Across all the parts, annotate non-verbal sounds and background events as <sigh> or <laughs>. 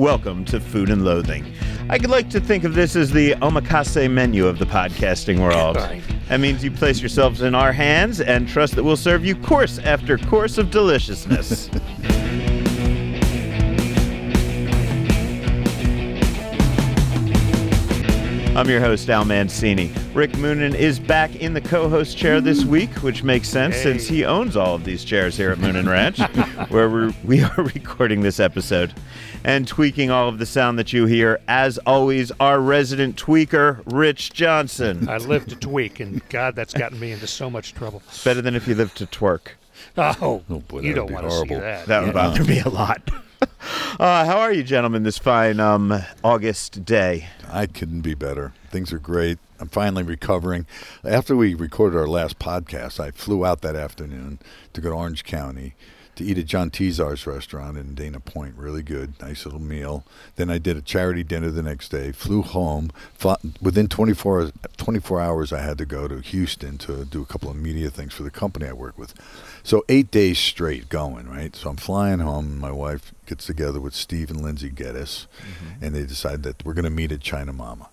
Welcome to Food and Loathing. I could like to think of this as the omakase menu of the podcasting world. That means you place yourselves in our hands and trust that we'll serve you course after course of deliciousness. <laughs> I'm your host, Al Mancini. Rick Moonen is back in the co host chair this week, which makes sense Hey. since he owns all of these chairs here at Moonen Ranch, <laughs> where we're, we are <laughs> recording this episode. And tweaking all of the sound that you hear, as always, our resident tweaker, Rich Johnson. I live to tweak, and God, that's gotten me into so much trouble. Better than if you lived to twerk. Oh, Oh, boy, you don't would be want to see that. That would bother me a lot. <laughs> Uh, how are you, gentlemen, this fine um, August day? I couldn't be better. Things are great. I'm finally recovering. After we recorded our last podcast, I flew out that afternoon to go to Orange County to eat at John Tizar's restaurant in Dana Point. Really good, nice little meal. Then I did a charity dinner the next day. Flew home. Fl- Within 24 24 hours, I had to go to Houston to do a couple of media things for the company I work with. So eight days straight going, right? So I'm flying home. My wife gets together with Steve and Lindsay Geddes, mm-hmm. and they decide that we're going to meet at China Mama.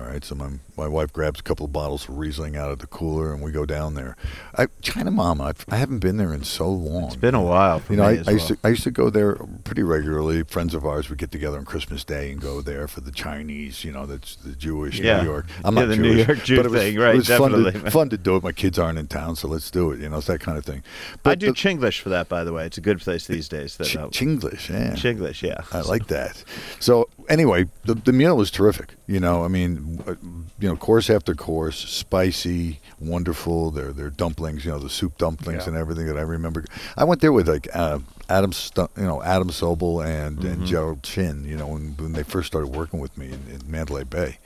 All right, so my my wife grabs a couple of bottles of Riesling out of the cooler, and we go down there. I, China Mama, I've, I haven't been there in so long. It's been a while for You know, I, I, used well. to, I used to go there pretty regularly. Friends of ours would get together on Christmas Day and go there for the Chinese, you know, that's the Jewish Yeah. New York. I'm Yeah, not the Jewish, New York Jew but it was, thing, right, It was fun to, fun to do it. My kids aren't in town, so let's do it. You know, it's that kind of thing. I do the- Chinglish for that, by the way. It's a good place these days. That Ch- uh, Chinglish, yeah. Chinglish, yeah. I like that. So anyway, the the meal was terrific. You know, I mean, uh, you know, course after course, spicy, wonderful. Their their dumplings, you know, the soup dumplings Yeah. and everything that I remember. I went there with like uh, Adam, you know, Adam Sobel and, Mm-hmm. and Gerald Chin. You know, when, when they first started working with me in, in Mandalay Bay,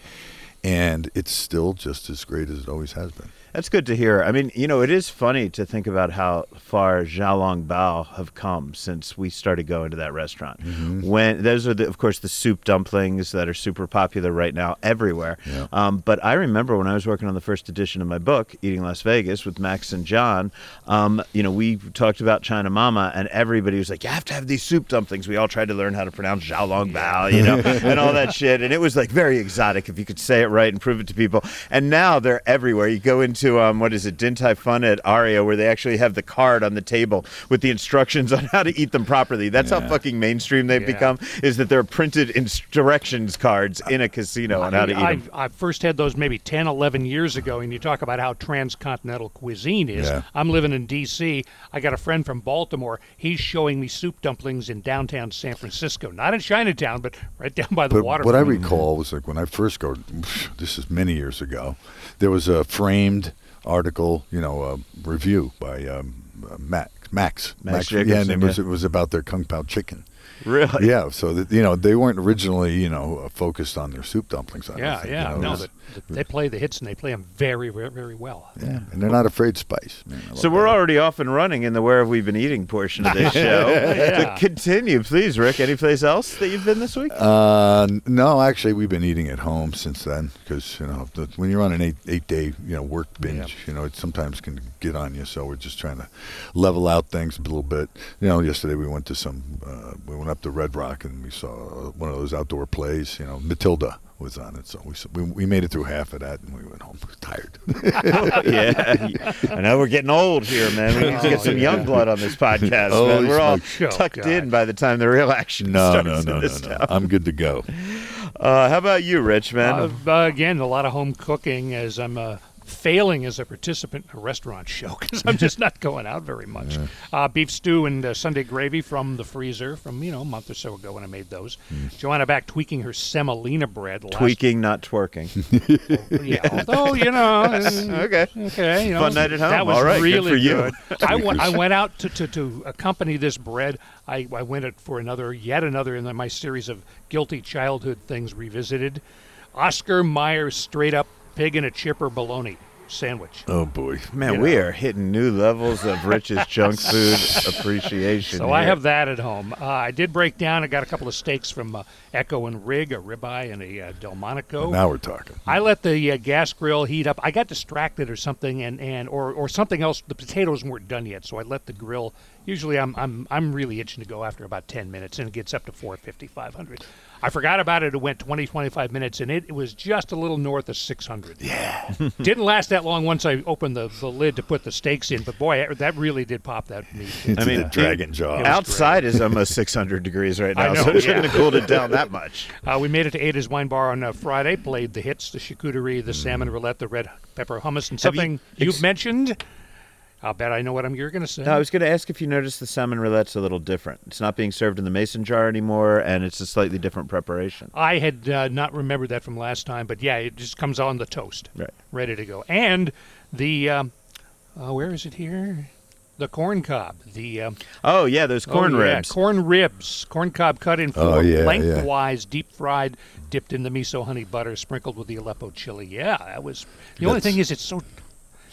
and it's still just as great as it always has been. That's good to hear. I mean, you know, it is funny to think about how far Xiaolong Bao have come since we started going to that restaurant. Mm-hmm. When those are, the, of course, the soup dumplings that are super popular right now everywhere. Yeah. Um, but I remember when I was working on the first edition of my book, Eating Las Vegas, with Max and John. Um, you know, we talked about China Mama, and everybody was like, "You have to have these soup dumplings." We all tried to learn how to pronounce Xiaolong Bao, you know, <laughs> and all that shit. And it was like very exotic if you could say it right and prove it to people. And now they're everywhere. You go into um, what is it, Din Tai Fung at Aria, where they actually have the card on the table with the instructions <laughs> on how to eat them properly. That's how fucking mainstream they've Yeah. become. Is that there are printed instructions cards in a casino on how to eat I, them. I first had those maybe 10, 11 years ago, and you talk about how transcontinental cuisine is. Yeah. I'm living in D.C. I got a friend from Baltimore. He's showing me soup dumplings in downtown San Francisco, not in Chinatown, but right down by the But water. what I recall was like when I first go, <laughs> this is many years ago, there was a framed article, you know, a review by um, uh, Max. Max, Max yeah, and it was yeah. it was about their kung pao chicken. <laughs> Really? Yeah, so that you know they weren't originally you know uh, focused on their soup dumplings. I yeah, think, yeah. you know, no, was- but they play the hits and they play them very, very, very well. yeah, and they're not afraid spice. Man, So we're that. already off and running in the where have we been eating portion of this <laughs> show. Yeah. So continue, please, Rick. Any place else that you've been this week? Uh, no, actually, we've been eating at home since then because you know the, when you're on an eight eight day you know work binge, you know it sometimes can get on you. So we're just trying to level out things a little bit. You know, yesterday we went to some uh, we went up to Red Rock and we saw one of those outdoor plays. You know, Matilda was on it, so we we, we made it through half of that and we went home <laughs> tired. <laughs> yeah, I know we're getting old here, man. We need to get some young blood on this podcast, Oh, man. We're all smokes. Oh, tucked God. in by the time the real action no, starts no, in no, no, no. I'm good to go. Uh, how about you, Rich, man? Uh, uh, again, a lot of home cooking as I'm uh, failing as a participant in a restaurant show <laughs> because I'm just not going out very much. Uh, beef stew and uh, Sunday gravy from the freezer from you know a month or so ago when I made those. Joanna back tweaking her semolina bread. Last, Tweaking, not twerking. <laughs> Yeah, although you know. <laughs> uh, okay. Okay, you know, Fun night at home. That was All right, good really for you. good. I went. Went out to, to, to accompany this bread. I, I went it for another, yet another in my series of guilty childhood things revisited. Oscar Mayer straight up pig in a chipper bologna sandwich. Oh boy. Man, You we know. are hitting new levels of Rich's junk <laughs> food appreciation. So I have that at home. Uh, I did break down. I got a couple of steaks from uh, Echo and Rig, a ribeye and a uh, Delmonico. Now we're talking. I let the uh, gas grill heat up. I got distracted or something, and, and or or something else. The potatoes weren't done yet, so I let the grill Usually, I'm I'm I'm really itching to go after about 10 minutes, and it gets up to 450, 500. I forgot about it. It went 20, 25 minutes, and it, it was just a little north of 600. Yeah. <laughs> Didn't last that long once I opened the, the lid to put the steaks in, but boy, that really did pop that meat. <laughs> I mean, the dragon jaw. it was Outside is almost 600 degrees right <laughs> I now, know, so it yeah. shouldn't have cooled it down that much. Uh, we made it to Ada's Wine Bar on uh, Friday, played the hits, the charcuterie, the salmon roulette, the red pepper hummus, and Mm. Have you something ex- you, have mentioned. I'll bet I know what I'm, you're going to say. No, I was going to ask if you noticed the salmon roulette's a little different. It's not being served in the mason jar anymore, and it's a slightly different preparation. I had uh, not remembered that from last time, but yeah, it just comes on the toast, Right. ready to go. And the, um, uh, where is it here? The corn cob. The um, Oh yeah, those corn oh, yeah, ribs. corn ribs, corn cob cut in Oh, four, yeah, yeah. lengthwise, deep fried, dipped in the miso honey butter, sprinkled with the Aleppo chili. Yeah, that was. The only thing is, it's so.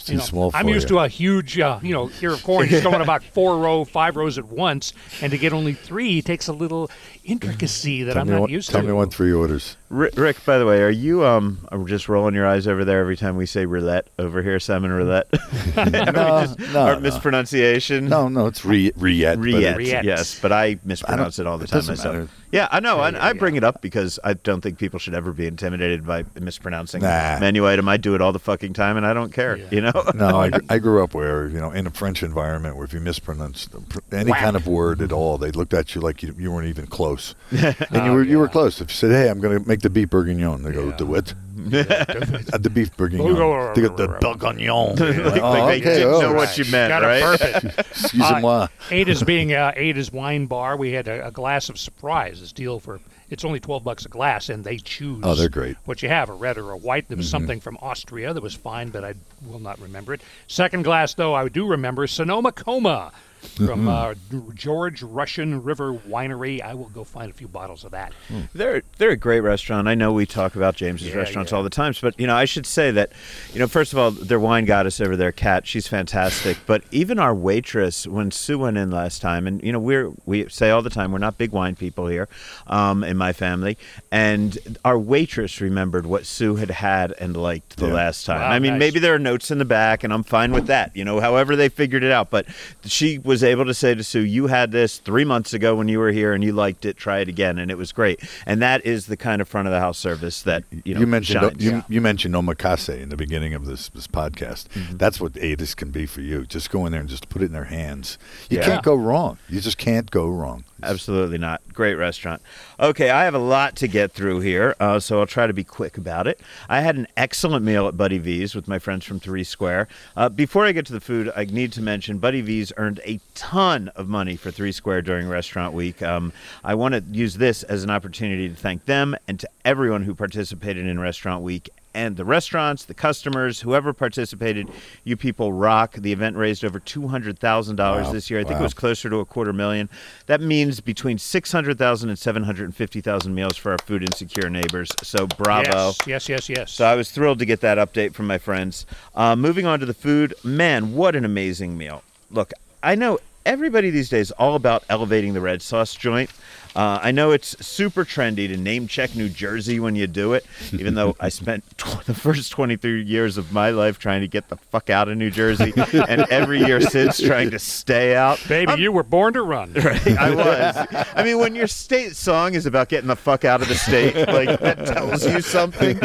Too You know, small I'm used you. to a huge, uh, you know, ear of corn. Just going <laughs> about four row, five rows at once, and to get only three takes a little intricacy that Tell I'm not what- used Tell to. Tell me one three orders. Rick, Rick, by the way, are you um are just rolling your eyes over there every time we say roulette over here, salmon roulette? <laughs> <laughs> No, just- no, our no. mispronunciation. No, no, it's re Riet. but Riet, Riet. yes, but I mispronounce it all the it time doesn't myself. matter. Yeah, I know, Yeah, and yeah, I bring yeah. it up because I don't think people should ever be intimidated by mispronouncing Nah. menu item. I do it all the fucking time, and I don't care. Yeah. You know. <laughs> No, I, I grew up where you know in a French environment where if you mispronounced pr- any kind of word at all, they looked at you like you, you weren't even close, <laughs> and you Oh, were you were close. If you said, "Hey, I'm going to make the beef bourguignon," they go, Yeah. "The what?" <laughs> Uh, the beef bourguignon. Bourguignon. they go, "The bourguignon." like, <laughs> oh, like they okay, didn't oh, know what you meant, Got it right? perfect. Excusez-moi. Ada's being uh, Ada's wine bar, we had a, a glass of surprise. This deal for it's only twelve bucks a glass, and they choose. Oh, they're great. What you have, a red or a white. There was something from Austria that was fine, but I will not remember it. Second glass, though, I do remember Sonoma Coma from uh, George Russian River Winery. I will go find a few bottles of that. They're they're a great restaurant. I know we talk about James's Yeah, restaurants yeah. all the times, but you know I should say that, you know, first of all, their wine goddess over there, Kat, she's fantastic. <sighs> but even our waitress, when Sue went in last time, and you know we're we say all the time we're not big wine people here, um, in my family, and our waitress remembered what Sue had had and liked the Yeah. last time. Wow, I mean, nice. maybe there are notes in the back, and I'm fine with that. You know, however they figured it out, but she was able to say to Sue, "You had this three months ago when you were here, and you liked it. Try it again, and it was great." And that is the kind of front of the house service that you know mentioned shines. you, you mentioned omakase in the beginning of this this podcast. Mm-hmm. That's what Ada's can be for you. Just go in there and just put it in their hands. You Yeah. can't go wrong. You just can't go wrong. Absolutely not. Great restaurant. Okay, I have a lot to get through here, uh, so I'll try to be quick about it. I had an excellent meal at Buddy V's with my friends from Three Square. Uh, before I get to the food, I need to mention Buddy V's earned a ton of money for Three Square during Restaurant Week. Um, I want to use this as an opportunity to thank them and to everyone who participated in Restaurant Week and the restaurants, the customers, whoever participated. You people rock. The event raised over two hundred thousand dollars Wow. this year. I think it was closer to a quarter million. That means between 600,000 and 750,000 meals for our food insecure neighbors. So bravo. Yes, yes, yes, yes. So I was thrilled to get that update from my friends. Uh, moving on to the food, man, what an amazing meal! Look, I know everybody these days all about elevating the red sauce joint. Uh, I know it's super trendy to name check New Jersey when you do it, even though I spent <laughs> tw- the first 23 years of my life trying to get the fuck out of New Jersey, and every year since trying to stay out. Baby, you were born to run. <laughs> Right, I was. I mean, when your state song is about getting the fuck out of the state, like that tells you something.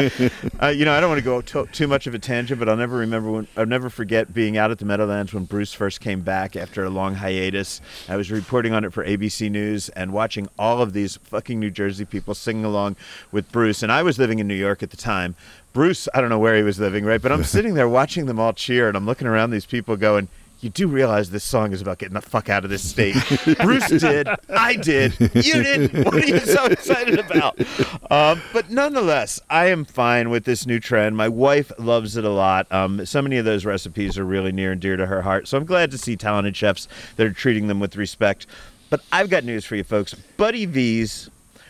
Uh, you know, I don't want to go to- too much of a tangent, but I'll never remember when. I'll never forget being out at the Meadowlands when Bruce first came back after a long hiatus. I was reporting on it for ABC News and watching all of these fucking New Jersey people singing along with Bruce. And I was living in New York at the time. Bruce, I don't know where he was living, right? But I'm <laughs> sitting there watching them all cheer, and I'm looking around these people going you do realize this song is about getting the fuck out of this state. <laughs> Bruce did. I did. You didn't. <laughs> What are you so excited about? Um, but nonetheless, I am fine with this new trend. My wife loves it a lot. Um, so many of those recipes are really near and dear to her heart. So I'm glad to see talented chefs that are treating them with respect. But I've got news for you folks. Buddy V's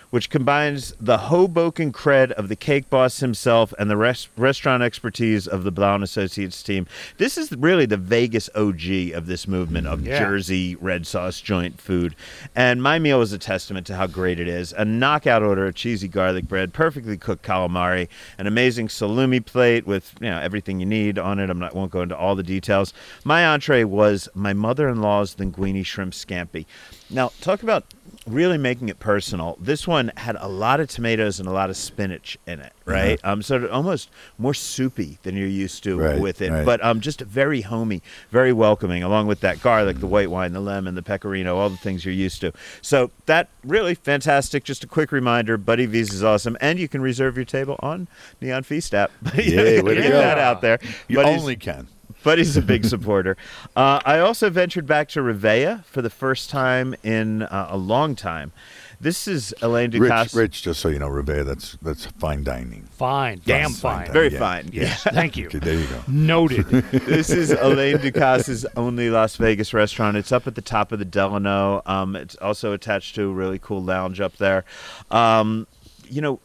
which combines the Hoboken cred of the cake boss himself and the res- restaurant expertise of the Blau Associates team. This is really the Vegas OG of this movement of Yeah. Jersey red sauce joint food. And my meal was a testament to how great it is. A knockout order of cheesy garlic bread, perfectly cooked calamari, an amazing salumi plate with you know everything you need on it. I'm not won't go into all the details. My entree was my mother-in-law's linguine shrimp scampi. Now, talk about really making it personal. This one had a lot of tomatoes and a lot of spinach in it, right? Um, so it almost more soupy than you're used to Right, with it, right. but um, just very homey, very welcoming, along with that garlic, the white wine, the lemon, the pecorino, all the things you're used to. So that really fantastic. Just a quick reminder, Buddy V's is awesome, and you can reserve your table on Neon Feast app. <laughs> Yay, to Get that out there. You Buddy's- only can. But he's a big <laughs> supporter. Uh, I also ventured back to Rivea for the first time in uh, a long time. This is Alain Rich, Ducasse. Rich, just so you know, Rivea, that's that's fine dining. Fine, damn Yes, fine fine. Very Yeah. fine. Yes, thank you. Okay, there you go. Noted. <laughs> this is Alain Ducasse's only Las Vegas restaurant. It's up at the top of the Delano. Um, it's also attached to a really cool lounge up there. Um, you know,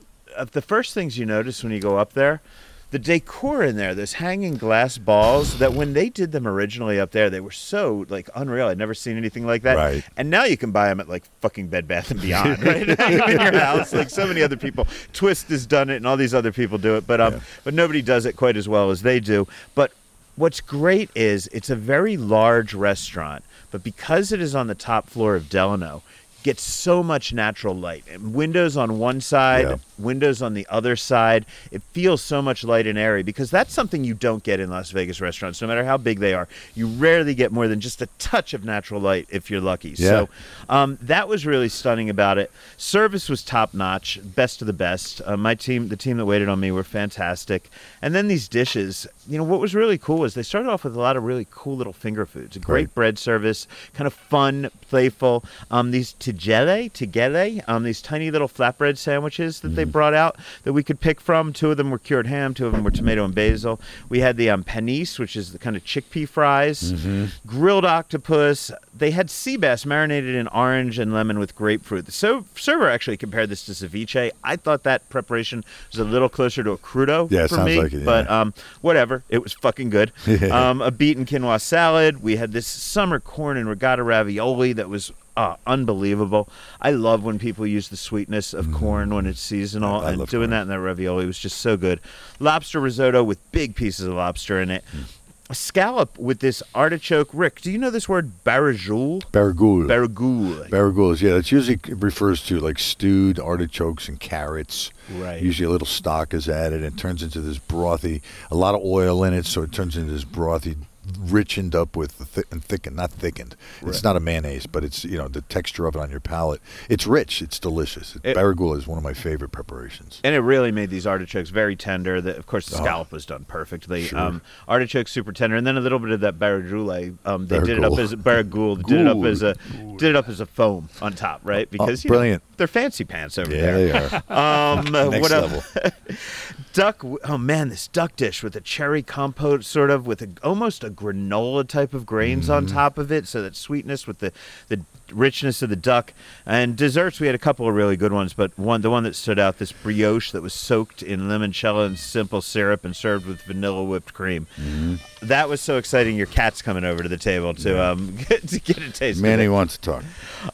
the first things you notice when you go up there, the decor in there, those hanging glass balls that when they did them originally up there, they were so like unreal. I'd never seen anything like that. Right. And now you can buy them at like fucking Bed Bath and Beyond, <laughs> right? <laughs> in your house, like so many other people. Twist has done it, and all these other people do it, but um, Yeah. but nobody does it quite as well as they do. But what's great is it's a very large restaurant, but because it is on the top floor of Delano, gets so much natural light. And windows on one side, Yeah. windows on the other side. It feels so much light and airy because that's something you don't get in Las Vegas restaurants, no matter how big they are. You rarely get more than just a touch of natural light if you're lucky. Yeah. So um, that was really stunning about it. Service was top notch, best of the best. Uh, my team, the team that waited on me, were fantastic. And then these dishes, you know, what was really cool was they started off with a lot of really cool little finger foods. A great Right. bread service, kind of fun, playful. Um, these tigelle, tigelle, um, these tiny little flatbread sandwiches that they brought out that we could pick from. Two of them were cured ham, two of them were tomato and basil. We had the um, panisse, which is the kind of chickpea fries, grilled octopus. They had sea bass marinated in orange and lemon with grapefruit. The so- server actually compared this to ceviche. I thought that preparation was a little closer to a crudo Yeah, it for sounds me, like it, but yeah. um, whatever. It was fucking good. <laughs> um, a beaten quinoa salad. We had this summer corn and ricotta ravioli that was uh, unbelievable. I love when people use the sweetness of corn when it's seasonal, Mm-hmm. I and doing corn. that in that ravioli was just so good. Lobster risotto with big pieces of lobster in it. Mm. A scallop with this artichoke. Rick, do you know this word barajoule? Barragoul. Baragoule. Barigoules, yeah, it usually refers to like stewed artichokes and carrots. Right. Usually a little stock is added and it turns into this brothy, a lot of oil in it, so it turns into this brothy, richened up with the thi- and thickened, not thickened. It's not a mayonnaise, but it's you know the texture of it on your palate. It's rich. It's delicious. It- is one of my favorite preparations. And it really made these artichokes very tender. The, of course, the Oh. scallop was done perfectly. Sure. Um, artichokes super tender, and then a little bit of that barajoule. Um, they did it up as barigoule. Did it up as a did it up as a foam on top, right? Because you know, Oh, brilliant. they're fancy pants over Yeah, there. they are. <laughs> Um, <laughs> Next what level. <laughs> duck oh man this duck dish with a cherry compote sort of with a, almost a granola type of grains on Mm-hmm. top of it so that sweetness with the the richness of the duck and desserts we had a couple of really good ones but one the one that stood out this brioche that was soaked in limoncello and simple syrup and served with vanilla whipped cream Mm-hmm. that was so exciting your cat's coming over to the table to um <laughs> to get a taste of Manny wants to talk.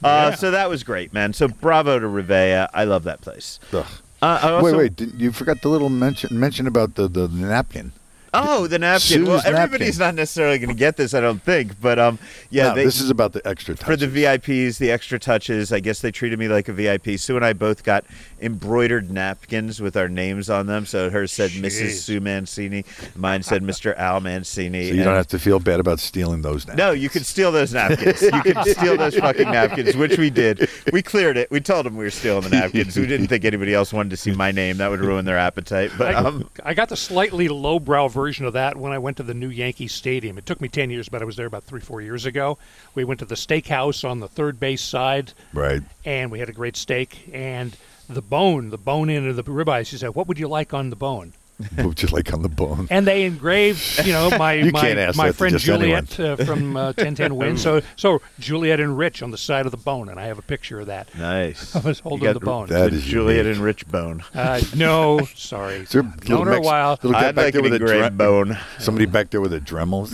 Uh, Yeah. so that was great man so bravo to Rivea I love that place Ugh. Uh, wait, wait. Did, you forgot the little mention mention about the, the napkin. Oh, the napkin. Sue's well, everybody's napkin. not necessarily going to get this, I don't think. But um, yeah, No, they, this is about the extra touches. for the VIPs, the extra touches. I guess they treated me like a VIP. Sue and I both got embroidered napkins with our names on them. So hers said Mrs. Jeez. Sue Mancini, mine said Mr. Al Mancini. So you and- don't have to feel bad about stealing those now. no, you could steal those napkins. You could steal those fucking napkins, which we did. We cleared it. We told them we were stealing the napkins. We didn't think anybody else wanted to see my name. That would ruin their appetite. But I, um, I got the slightly lowbrow version of that when I went to the new Yankee Stadium. It took me 10 years, but I was there about three, four years ago. We went to the steakhouse on the third base side, Right. and we had a great steak. And the bone, the bone in of the ribeye, she said, What would you like on the bone? <laughs> just like on the bone. and they engraved, you know, my <laughs> You my, can't ask my friend Juliet uh, from uh, <laughs> 1010 Win. So so Juliet and Rich on the side of the bone, and I have a picture of that. Nice. I was holding got the bone. That the is Juliet unique. and Rich bone. Uh, no, sorry. Is there a Known her a while. I'd back like there an with a engraved dre- bone. Somebody back there with a Dremel.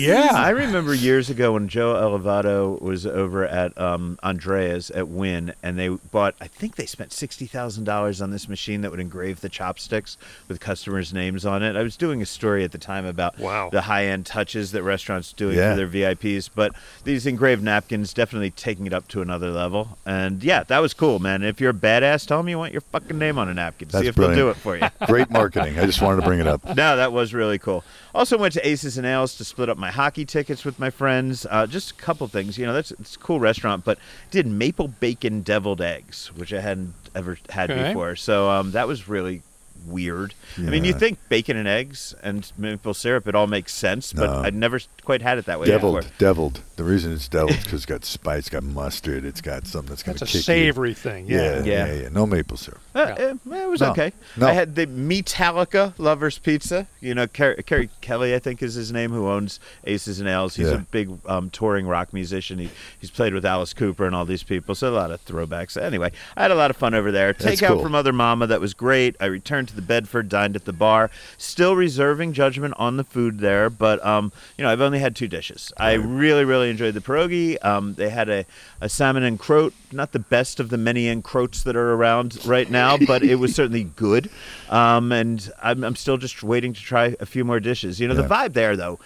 Yeah. I remember years ago when Joe Elevado was over at um, Andrea's at Wynn, and they bought. I think they spent sixty thousand dollars on this machine that would engrave the chopsticks with customers' names on it. I was doing a story at the time about Wow. the high-end touches that restaurants doing Yeah. for their VIPs, but these engraved napkins definitely taking it up to another level. And yeah, that was cool, man. If you're a badass, tell them you want your fucking name on a napkin. That's See if they'll do it for you. Great marketing. I just wanted to bring it up. <laughs> No, that was really cool. Also went to Aces and Ales to split up my hockey tickets with my friends. Uh, just a couple things. You know, that's it's a cool restaurant, but did maple bacon deviled eggs, which I hadn't ever had Okay. before. So um, that was really weird. I mean, you think bacon and eggs and maple syrup, it all makes sense, but No. I'd never quite had it that way Deviled, before. deviled. The reason it's deviled is because it's got spice, it's got mustard, it's got something that's going That's to a kick savory thing. Yeah. Yeah, Yeah. yeah, yeah, No maple syrup. Uh, Yeah. it was No. okay. No. I had the Metallica Lovers Pizza. You know, Car- Kerry Kelly, I think is his name, who owns Aces and Ales. He's Yeah. a big um, touring rock musician. He, he's played with Alice Cooper and all these people, so a lot of throwbacks. Anyway, I had a lot of fun over there. Takeout cool. from Other Mama, that was great. I returned to the Bedford, dined at the bar. Still reserving judgment on the food there, but um, you know, I've only had two dishes. I really, really enjoyed the pierogi. Um, they had a, a salmon and croat, not the best of the many and croats that are around right now, but it was certainly good. Um, and I'm, I'm still just waiting to try a few more dishes. You know, the vibe there, though.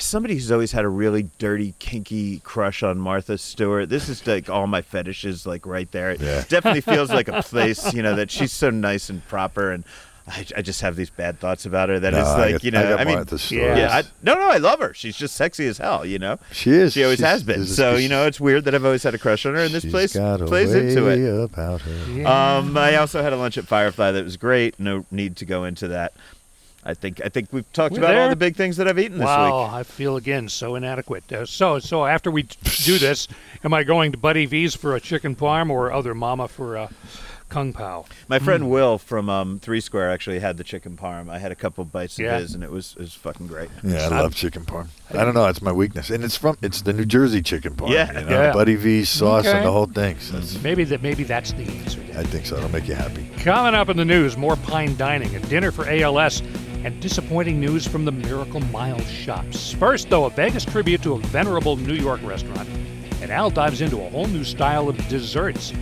Somebody who's always had a really dirty, kinky crush on Martha Stewart. This is like all my fetishes, like right there. It Yeah. definitely feels like a <laughs> place, you know, that she's so nice and proper, and I, I just have these bad thoughts about her. That No, it's I like, got- you know, I got mean, Yeah. yeah, I, no, no, I love her. She's just sexy as hell, you know. She is. She always She's- has been. So you know, it's weird that I've always had a crush on her, and this place plays into it. about her. Yeah. Um, I also had a lunch at Firefly that was great. No need to go into that. I think I think we've talked We're about all the big things that I've eaten this Wow, week. I feel again so inadequate. Uh, so, so after we <laughs> do this, am I going to Buddy V's for a chicken parm or other mama for a kung pao? My friend Hmm. Will from um, Three Square actually had the chicken parm. I had a couple bites Yeah. of his, and it was it was fucking great. Yeah, I I'm- love chicken parm. I don't know, it's my weakness, and it's from it's the New Jersey chicken parm. Yeah. you know, Yeah. Buddy V's sauce Okay. and the whole thing. So it's- Maybe that. Maybe that's the answer. I think so. It'll make you happy. Coming up in the news, more pine dining, a dinner for ALS, and disappointing news from the Miracle Mile shops. First, though, a Vegas tribute to a venerable New York restaurant, and Al dives into a whole new style of desserts.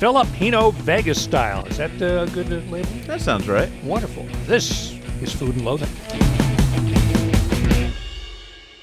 Filipino Vegas style. Is that a good uh, label? That sounds right. Wonderful. This is Food and Loathing.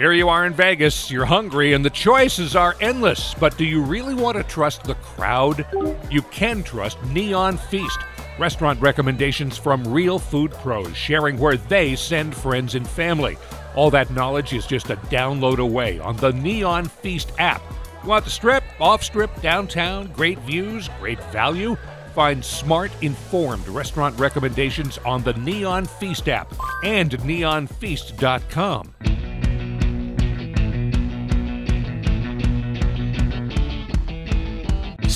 Here you are in Vegas, you're hungry, and the choices are endless. But do you really want to trust the crowd? You can trust Neon Feast. Restaurant recommendations from real food pros sharing where they send friends and family. All that knowledge is just a download away on the Neon Feast app. You want the strip, off strip, downtown, great views, great value? Find smart, informed restaurant recommendations on the Neon Feast app and neonfeast.com.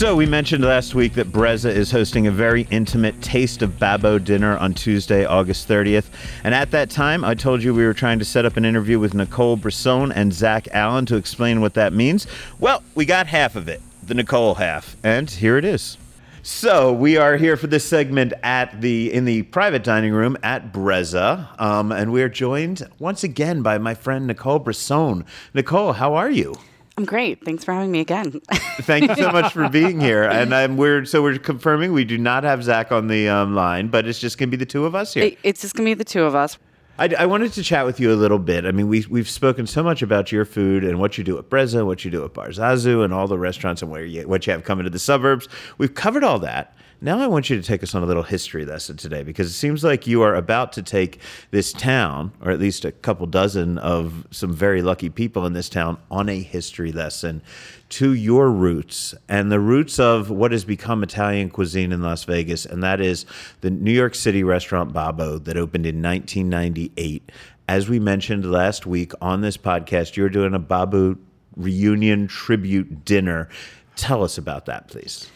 So we mentioned last week that Brezza is hosting a very intimate Taste of Babbo dinner on Tuesday, August 30th. And at that time, I told you we were trying to set up an interview with Nicole Brisson and Zach Allen to explain what that means. Well, we got half of it, the Nicole half, and here it is. So we are here for this segment at the in the private dining room at Brezza, um, and we are joined once again by my friend Nicole Brisson. Nicole, how are you? I'm great. Thanks for having me again. <laughs> Thank you so much for being here. And I'm, we're so we're confirming we do not have Zach on the um, line, but it's just going to be the two of us here. It- it's just gonna be the two of us. I, I wanted to chat with you a little bit. I mean, we, we've spoken so much about your food and what you do at Brezza, what you do at Barzazu, and all the restaurants and where you, what you have coming to the suburbs. We've covered all that. Now I want you to take us on a little history lesson today because it seems like you are about to take this town, or at least a couple dozen of some very lucky people in this town, on a history lesson to your roots and the roots of what has become Italian cuisine in Las Vegas, and that is the New York City restaurant Babbo that opened in 1998. As we mentioned last week on this podcast, you're doing a Babbo reunion tribute dinner. Tell us about that, please.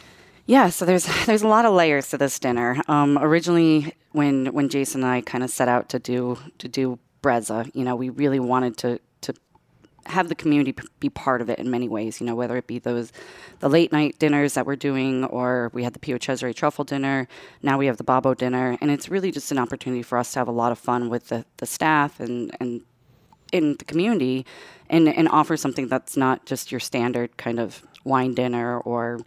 Yeah, so there's <laughs> there's a lot of layers to this dinner. Um, originally, when when Jason and I kind of set out to do to do Brezza, you know, we really wanted to to have the community p- be part of it in many ways. You know, whether it be those the late night dinners that we're doing, or we had the Pio Cesare truffle dinner. Now we have the Babbo dinner, and it's really just an opportunity for us to have a lot of fun with the the staff and and in the community and, and offer something that's not just your standard kind of wine dinner or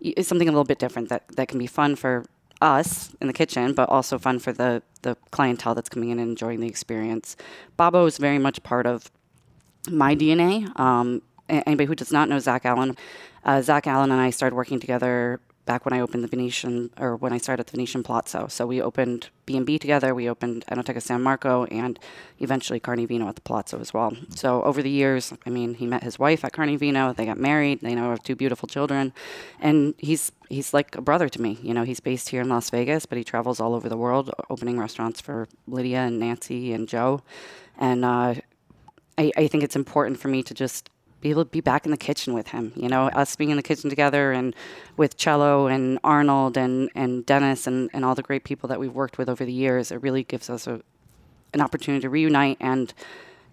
it's something a little bit different that, that can be fun for us in the kitchen, but also fun for the, the clientele that's coming in and enjoying the experience. Babbo is very much part of my DNA. Um, anybody who does not know Zach Allen, uh, Zach Allen and I started working together back when I opened the Venetian, or when I started at the Venetian Palazzo. So we opened B&B together, we opened Enoteca San Marco, and eventually Carnevino at the Palazzo as well. So over the years, I mean, he met his wife at Carnevino, they got married, they now have two beautiful children, and he's he's like a brother to me. You know, he's based here in Las Vegas, but he travels all over the world, opening restaurants for Lydia and Nancy and Joe, and uh, I, I think it's important for me to just be able to be back in the kitchen with him. You know, us being in the kitchen together and with Cello and Arnold and, and Dennis and, and all the great people that we've worked with over the years, it really gives us a, an opportunity to reunite and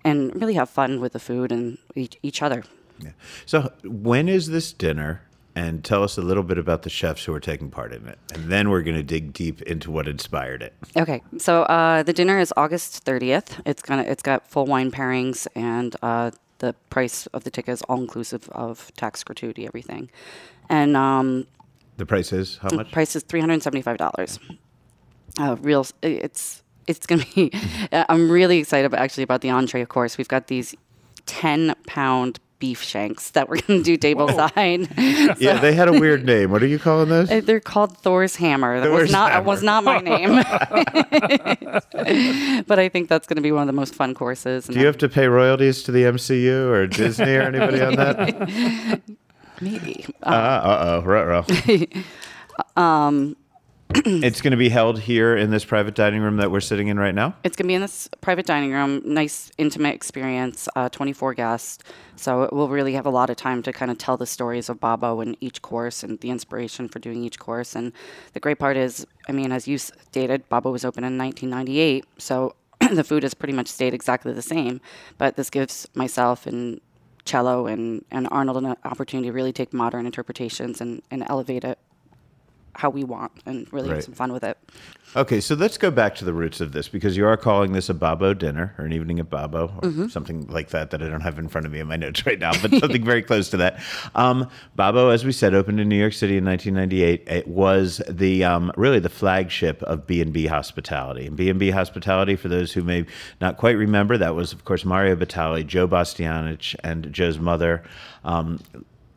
and really have fun with the food and each, each other. Yeah. So when is this dinner? And tell us a little bit about the chefs who are taking part in it. And then we're going to dig deep into what inspired it. Okay, so uh, the dinner is August 30th. It's gonna it's got full wine pairings and uh, the price of the ticket is all inclusive of tax gratuity everything, and um, The price is how much? price is three hundred seventy five dollars. Uh, real, it's it's gonna be. <laughs> I'm really excited about actually about the entree. Of course, we've got these ten pound beef shanks that we're gonna do table side. <laughs> Yeah, they had a weird name. What are you calling those? Uh, They're called Thor's hammer. That Thor's was not hammer. was not my name, <laughs> but I think that's going to be one of the most fun courses. Do you have to pay royalties to the MCU or Disney or anybody on that? <laughs> maybe? Uh oh, ruh um, <clears throat> it's going to be held here in this private dining room that we're sitting in right now. It's going to be in this private dining room, nice, intimate experience, uh, 24 guests. So we'll really have a lot of time to kind of tell the stories of Babbo and each course and the inspiration for doing each course. And the great part is, I mean, as you stated, Babbo was open in 1998. So <clears throat> the food has pretty much stayed exactly the same. But this gives myself and Cello and, and Arnold an opportunity to really take modern interpretations and, and elevate it how we want and really Right. have some fun with it. Okay, so let's go back to the roots of this because you are calling this a Babbo dinner or an evening at Babbo or Mm-hmm. something like that that I don't have in front of me in my notes <laughs> right now, but something very close to that. Um, Babbo, as we said, opened in New York City in 1998. It was the um, really the flagship of B and B Hospitality. And B and B Hospitality, for those who may not quite remember, that was of course Mario Batali, Joe Bastianich, and Joe's mother. Um,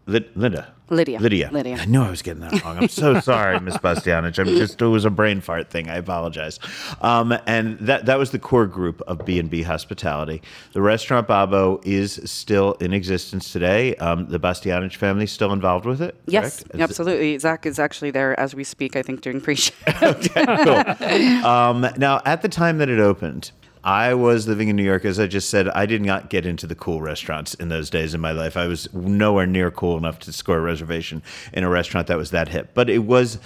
Linda. Lydia. Lydia. Lydia. I knew I was getting that wrong. I'm so <laughs> sorry, Miss Bastianich. I'm just it was a brain fart thing. I apologize. Um, and that that was the core group of B and B Hospitality. The restaurant Babbo is still in existence today. Um, the Bastianich family is still involved with it. Yes, correct? Is absolutely. Zach is actually there as we speak, I think, doing pre show. okay, cool. <laughs> Um, now, at the time that it opened, I was living in New York. As I just said, I did not get into the cool restaurants in those days in my life. I was nowhere near cool enough to score a reservation in a restaurant that was that hip. But it was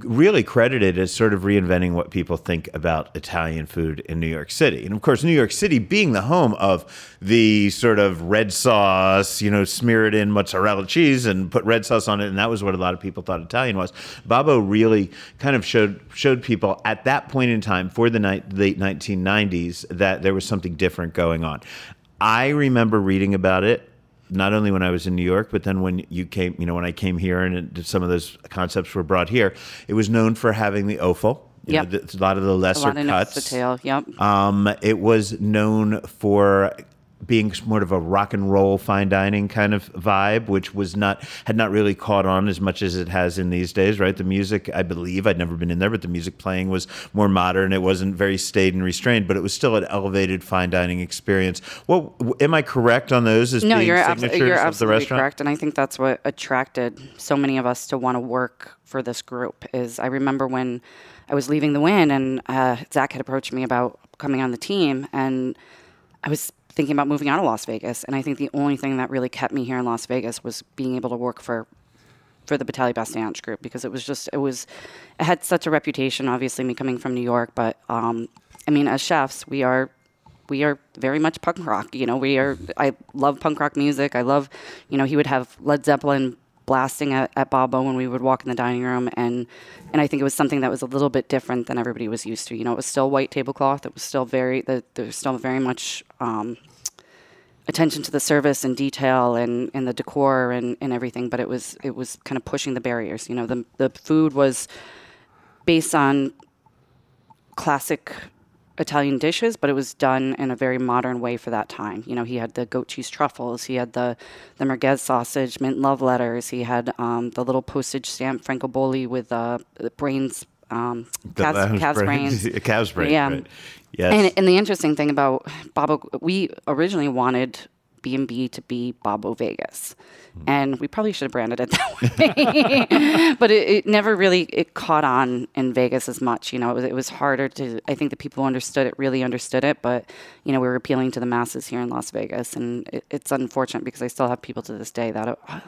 really credited as sort of reinventing what people think about Italian food in New York City. And of course, New York City being the home of the sort of red sauce, you know, smear it in mozzarella cheese and put red sauce on it, and that was what a lot of people thought Italian was. Babbo really kind of showed showed people at that point in time for the ni- late 1990s that there was something different going on. I remember reading about it not only when I was in New York, but then when you came, you know, when I came here and it, some of those concepts were brought here, it was known for having the offal. know, a lot of the A lesser cuts. the tail. Yep. Um, it was known for being sort of a rock and roll fine dining kind of vibe, which was not had not really caught on as much as it has in these days, right? The music, I believe, I'd never been in there, but the music playing was more modern. It wasn't very staid and restrained, but it was still an elevated fine dining experience. Well, am I correct on those as no, being you're, abso- you're of the absolutely restaurant? correct, and I think that's what attracted so many of us to want to work for this group. Is I remember when I was leaving the Wynn, and uh, Zach had approached me about coming on the team, and I was thinking about moving out of Las Vegas, and I think the only thing that really kept me here in Las Vegas was being able to work for for the Batali Bastianich group because it was just it was it had such a reputation. Obviously, me coming from New York, but um, I mean, as chefs, we are we are very much punk rock. You know, we are. I love punk rock music. I love, you know, he would have Led Zeppelin blasting at, at Babbo when we would walk in the dining room, and and I think it was something that was a little bit different than everybody was used to. You know, it was still white tablecloth. It was still very the, there was still very much. Um, attention to the service and detail and, and the decor and, and everything, but it was it was kind of pushing the barriers. You know, the the food was based on classic Italian dishes, but it was done in a very modern way for that time. You know, he had the goat cheese truffles, he had the the merguez sausage, mint love letters, he had um, the little postage stamp francobolli with uh, the brains, um, calves, calves brain- brains. <laughs> calves brain, Yeah. right. Yes. And, and the interesting thing about Babbo, we originally wanted B&B to be Babbo Vegas. Hmm. And we probably should have branded it <laughs> that way. but it, it never really it caught on in Vegas as much. You know, it was, it was harder to, I think the people who understood it really understood it. But, you know, we were appealing to the masses here in Las Vegas. And it, it's unfortunate because I still have people to this day that, oh,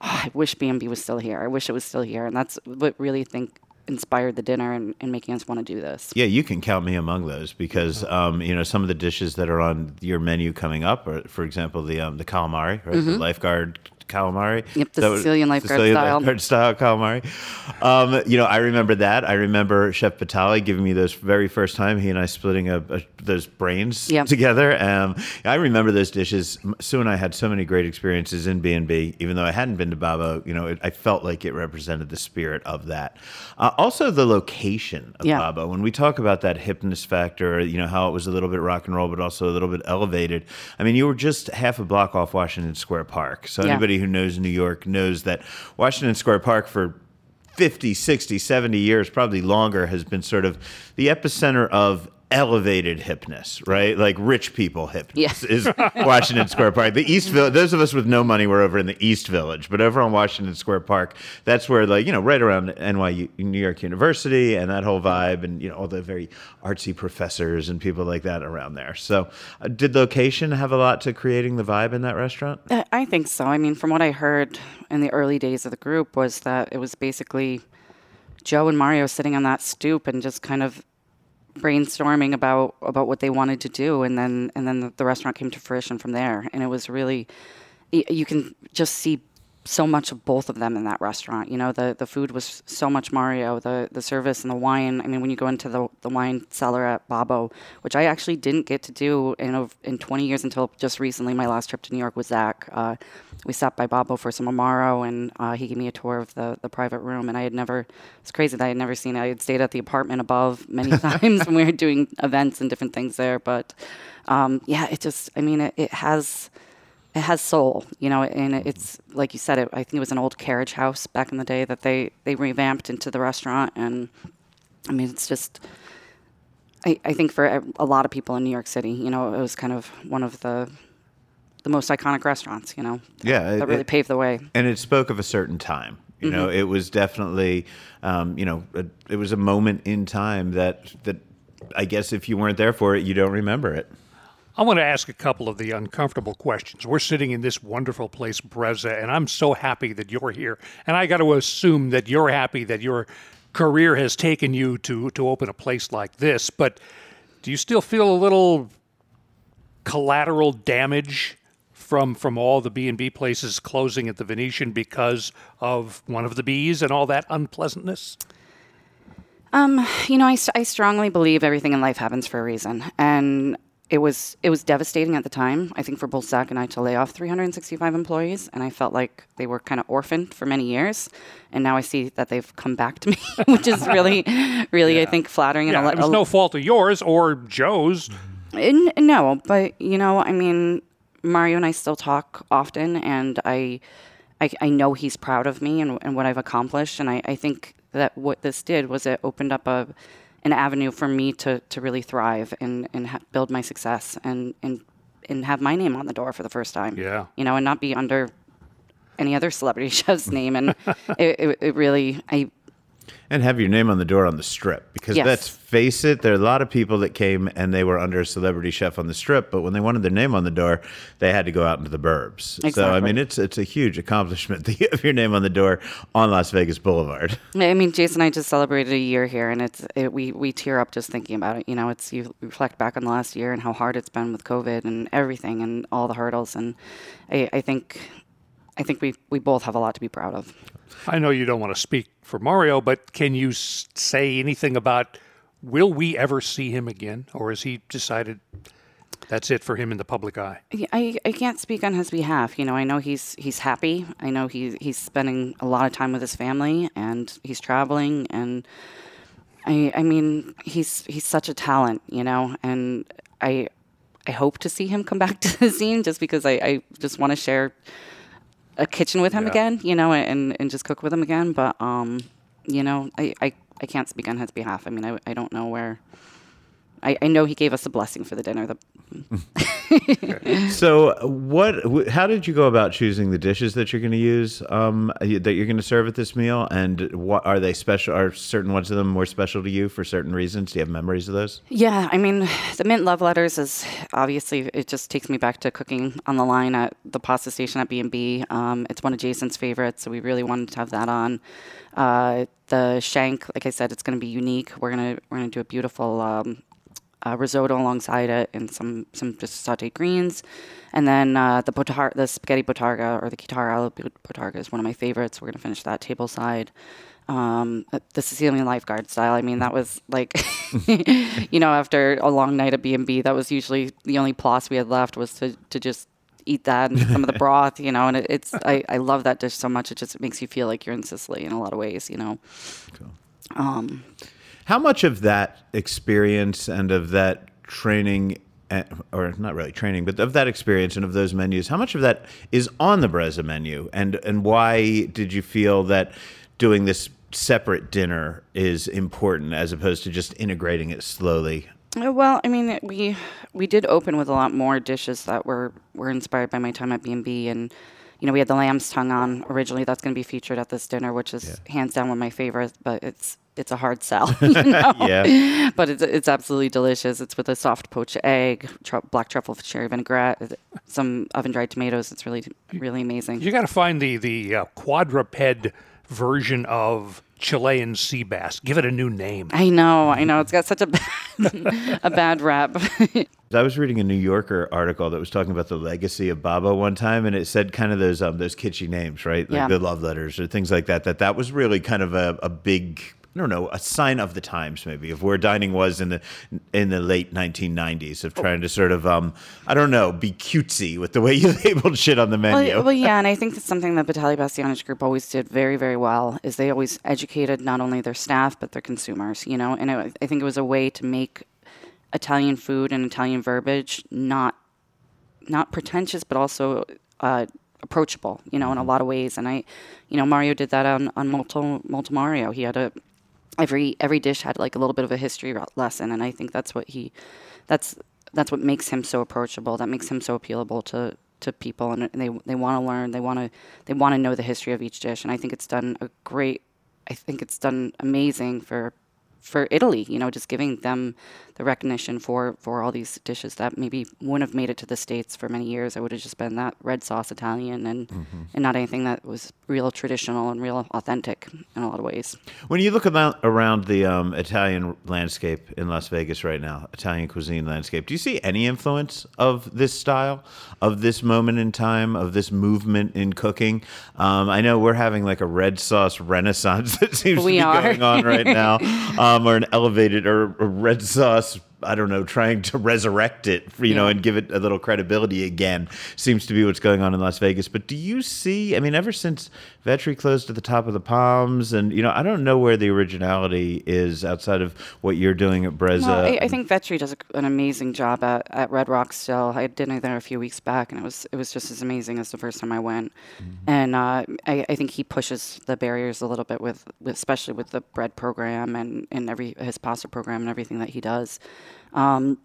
I wish B&B was still here. I wish it was still here. And that's what really think inspired the dinner and, and making us want to do this. Yeah, you can count me among those because um, you know some of the dishes that are on your menu coming up are, for example, the um, the calamari, right? The lifeguard calamari. Yep, the Sicilian lifeguard Sicilian style. lifeguard style calamari. Um, you know, I remember that. I remember Chef Batali giving me those very first time. He and I splitting a, a, those brains Yep. together. Um, I remember those dishes. Sue and I had so many great experiences in B and B. Even though I hadn't been to Babbo, you know, it, I felt like it represented the spirit of that. Uh, also, the location of Yeah. Babbo. When we talk about that hipness factor, you know, how it was a little bit rock and roll, but also a little bit elevated. I mean, you were just half a block off Washington Square Park. So Yeah. anybody who knows New York knows that Washington Square Park for 50, 60, 70 years, probably longer, has been sort of the epicenter of elevated hipness, right? Like rich people hipness Yeah. is Washington Square Park. The East Village, those of us with no money were over in the East Village, but over on Washington Square Park, that's where like, you know, right around NYU, New York University and that whole vibe and, you know, all the very artsy professors and people like that around there. So uh, did location have a lot to creating the vibe in that restaurant? I I think so. I mean, from what I heard in the early days of the group was that it was basically Joe and Mario sitting on that stoop and just kind of brainstorming about about what they wanted to do, and then and then the, restaurant came to fruition from there. And it was really, you can just see so much of both of them in that restaurant. You know, the the food was so much Mario, the the service and the wine. I mean, when you go into the the wine cellar at Babbo, which I actually didn't get to do in in 20 years until just recently. My last trip to New York with Zach. Uh, we stopped by Babbo for some Amaro, and uh, he gave me a tour of the the private room. And I had never, it's crazy that I had never seen it. I had stayed at the apartment above many <laughs> times when we were doing events and different things there. But um, yeah, it just, I mean, it, it has it has soul, you know, and it's like you said. It, I think it was an old carriage house back in the day that they they revamped into the restaurant, and I mean, it's just. I, I think for a- lot of people in New York City, you know, it was kind of one of the the most iconic restaurants, you know, Yeah, that it- really paved the way. and it spoke of a certain time. You know, it was definitely, um, you know, a, it was a moment in time that that I guess if you weren't there for it, you don't remember it. I want to ask a couple of the uncomfortable questions. We're sitting in this wonderful place, Brezza, and I'm so happy that you're here. And I got to assume that you're happy that you're career has taken you to to open a place like this, but do you still feel a little collateral damage from from all the B and B places closing at the Venetian because of one of the bees and all that unpleasantness? Um, you know, I, I strongly believe everything in life happens for a reason, and it was it was devastating at the time. I think for both Zach and I to lay off 365 employees, and I felt like they were kind of orphaned for many years. And now I see that they've come back to me, <laughs> which is really, <laughs> really, yeah. I think, flattering. Yeah, and a, it was no fault of yours or Joe's. N- no, but you know, I mean, Mario and I still talk often, and I, I, I know he's proud of me and, and what I've accomplished, and I, I think that what this did was it opened up a an avenue for me to to really thrive and and ha- build my success and and and have my name on the door for the first time. Yeah, you know, and not be under any other celebrity <laughs> chef's name. And <laughs> it, it, it, really, I and have your name on the door on the strip because yes. let's face it there are a lot of people that came and they were under a celebrity chef on the strip but when they wanted their name on the door they had to go out into the burbs exactly. so i mean it's it's a huge accomplishment <laughs> to have your name on the door on las vegas boulevard <laughs> i mean jason and i just celebrated a year here and it's it, we we tear up just thinking about it you know it's you reflect back on the last year and how hard it's been with covid and everything and all the hurdles and i, I think I think we we both have a lot to be proud of. I know you don't want to speak for Mario, but can you say anything about will we ever see him again, or has he decided that's it for him in the public eye? I, I can't speak on his behalf. You know, I know he's he's happy. I know he he's spending a lot of time with his family, and he's traveling, and I I mean he's he's such a talent, you know, and I I hope to see him come back <laughs> to the scene just because I, I just want to share a kitchen with him yeah. again, you know, and, and just cook with him again. But, um, you know, I, I, I can't speak on his behalf. I mean, I, I don't know where. I, I know he gave us a blessing for the dinner. The <laughs> so what? How did you go about choosing the dishes that you're going to use um, that you're going to serve at this meal? And what are they special? Are certain ones of them more special to you for certain reasons? Do you have memories of those? Yeah, I mean, the mint love letters is obviously it just takes me back to cooking on the line at the pasta station at B and B. Um, it's one of Jason's favorites, so we really wanted to have that on. Uh, the shank, like I said, it's going to be unique. We're gonna we're gonna do a beautiful um, uh, risotto alongside it and some some just sauteed greens. And then uh, the potar- the spaghetti bottarga or the chitarra alla bottarga is one of my favorites. We're gonna finish that table side. Um, the Sicilian lifeguard style. I mean, that was like, <laughs> you know, after a long night at B and B, that was usually the only plus we had left was to to just eat that and some of the <laughs> broth, you know. And it, it's I, I love that dish so much. It just makes you feel like you're in Sicily in a lot of ways, you know. Cool. Um, how much of that experience and of that training eh, or not really training, but of that experience and of those menus, how much of that is on the Brezza menu, and and why did you feel that doing this separate dinner is important as opposed to just integrating it slowly? Well, I mean, we we did open with a lot more dishes that were were inspired by my time at B and B, and you know, we had the lamb's tongue on originally. That's going to be featured at this dinner, which is yeah. hands down one of my favorites. But it's it's a hard sell, <laughs> you know? yeah. But it's it's absolutely delicious. It's with a soft poached egg, tr- black truffle cherry vinaigrette, some oven dried tomatoes. It's really really amazing. You got to find the the uh, quadruped version of Chilean sea bass. Give it a new name. I know, I know. It's got such a bad, <laughs> a bad rap. <laughs> I was reading a New Yorker article that was talking about the legacy of Babbo one time, and it said kind of those um, those kitschy names, right? Like yeah. the love letters or things like that. That that was really kind of a, a big I don't know, a sign of the times, maybe of where dining was in the in the late 1990s, of trying to sort of, um, I don't know, be cutesy with the way you <laughs> labeled shit on the menu. Well, well yeah, and I <laughs> think that's something that Batali Bastianich Group always did very, very well. Is they always educated not only their staff but their consumers. You know, and it, I think it was a way to make Italian food and Italian verbiage not not pretentious, but also uh, approachable, you know, in a mm-hmm. lot of ways. And I, you know, Mario did that on on Molto, Molto Mario. He had a every every dish had like a little bit of a history lesson, and I think that's what he, that's that's what makes him so approachable. That makes him so appealable to to people, and they they want to learn. They want to they want to know the history of each dish, and I think it's done a great. I think it's done amazing for for Italy. You know, just giving them the recognition for for all these dishes that maybe wouldn't have made it to the states for many years. I would have just been that red sauce Italian and Mm-hmm. and not anything that was real traditional and real authentic in a lot of ways. When you look about around the um, Italian landscape in Las Vegas right now, Italian cuisine landscape, do you see any influence of this style, of this moment in time, of this movement in cooking? Um, I know we're having like a red sauce renaissance <laughs> that seems We to be are. going on right now, <laughs> um, or an elevated or a red sauce that's I don't know, trying to <laughs> resurrect it, you know, and give it a little credibility again seems to be what's going on in Las Vegas. But do you see? I mean, ever since Vetri closed at the top of the Palms, and you know, I don't know where the originality is outside of what you're doing at Brezza. Well, I, I think Vetri does a, an amazing job at, at Red Rock still. I had dinner there a few weeks back, and it was it was just as amazing as the first time I went. And uh, I, I think he pushes the barriers a little bit with, with especially with the bread program and, and every his pasta program and everything that he does. Um,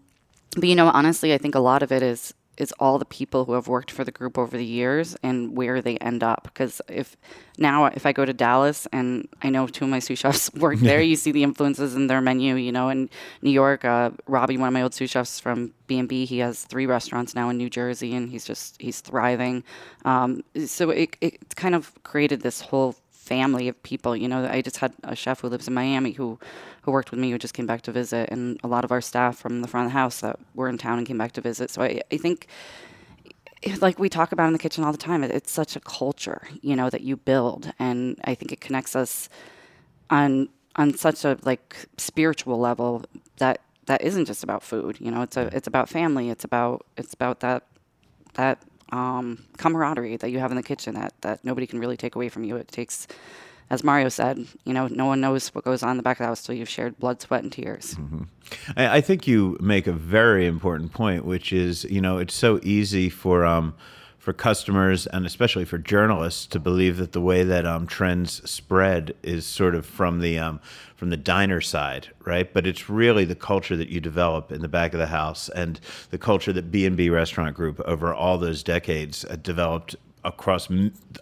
but you know, honestly, I think a lot of it is is all the people who have worked for the group over the years and where they end up. Because if now, if I go to Dallas and I know two of my sous chefs <laughs> work there, you see the influences in their menu. You know, in New York, uh, Robbie, one of my old sous chefs from B and B, he has three restaurants now in New Jersey, and he's just he's thriving. Um, so it it kind of created this whole family of people. You know, I just had a chef who lives in Miami who, who worked with me who just came back to visit, and a lot of our staff from the front of the house that were in town and came back to visit. So I, I think, eh, like we talk about in the kitchen all the time, it, it's such a culture, you know, that you build, and I think it connects us on on such a like spiritual level that that isn't just about food. You know, it's a it's about family. It's about it's about that that um, camaraderie that you have in the kitchen that that nobody can really take away from you. It takes, as Mario said, you know, no one knows what goes on in the back of the house till you've shared blood, sweat, and tears. I, I think you make a very important point, which is you know it's so easy for um, for customers and especially for journalists to believe that the way that um, trends spread is sort of from the um, from the diner side, right? But it's really the culture that you develop in the back of the house and the culture that B and B Restaurant Group over all those decades uh, developed across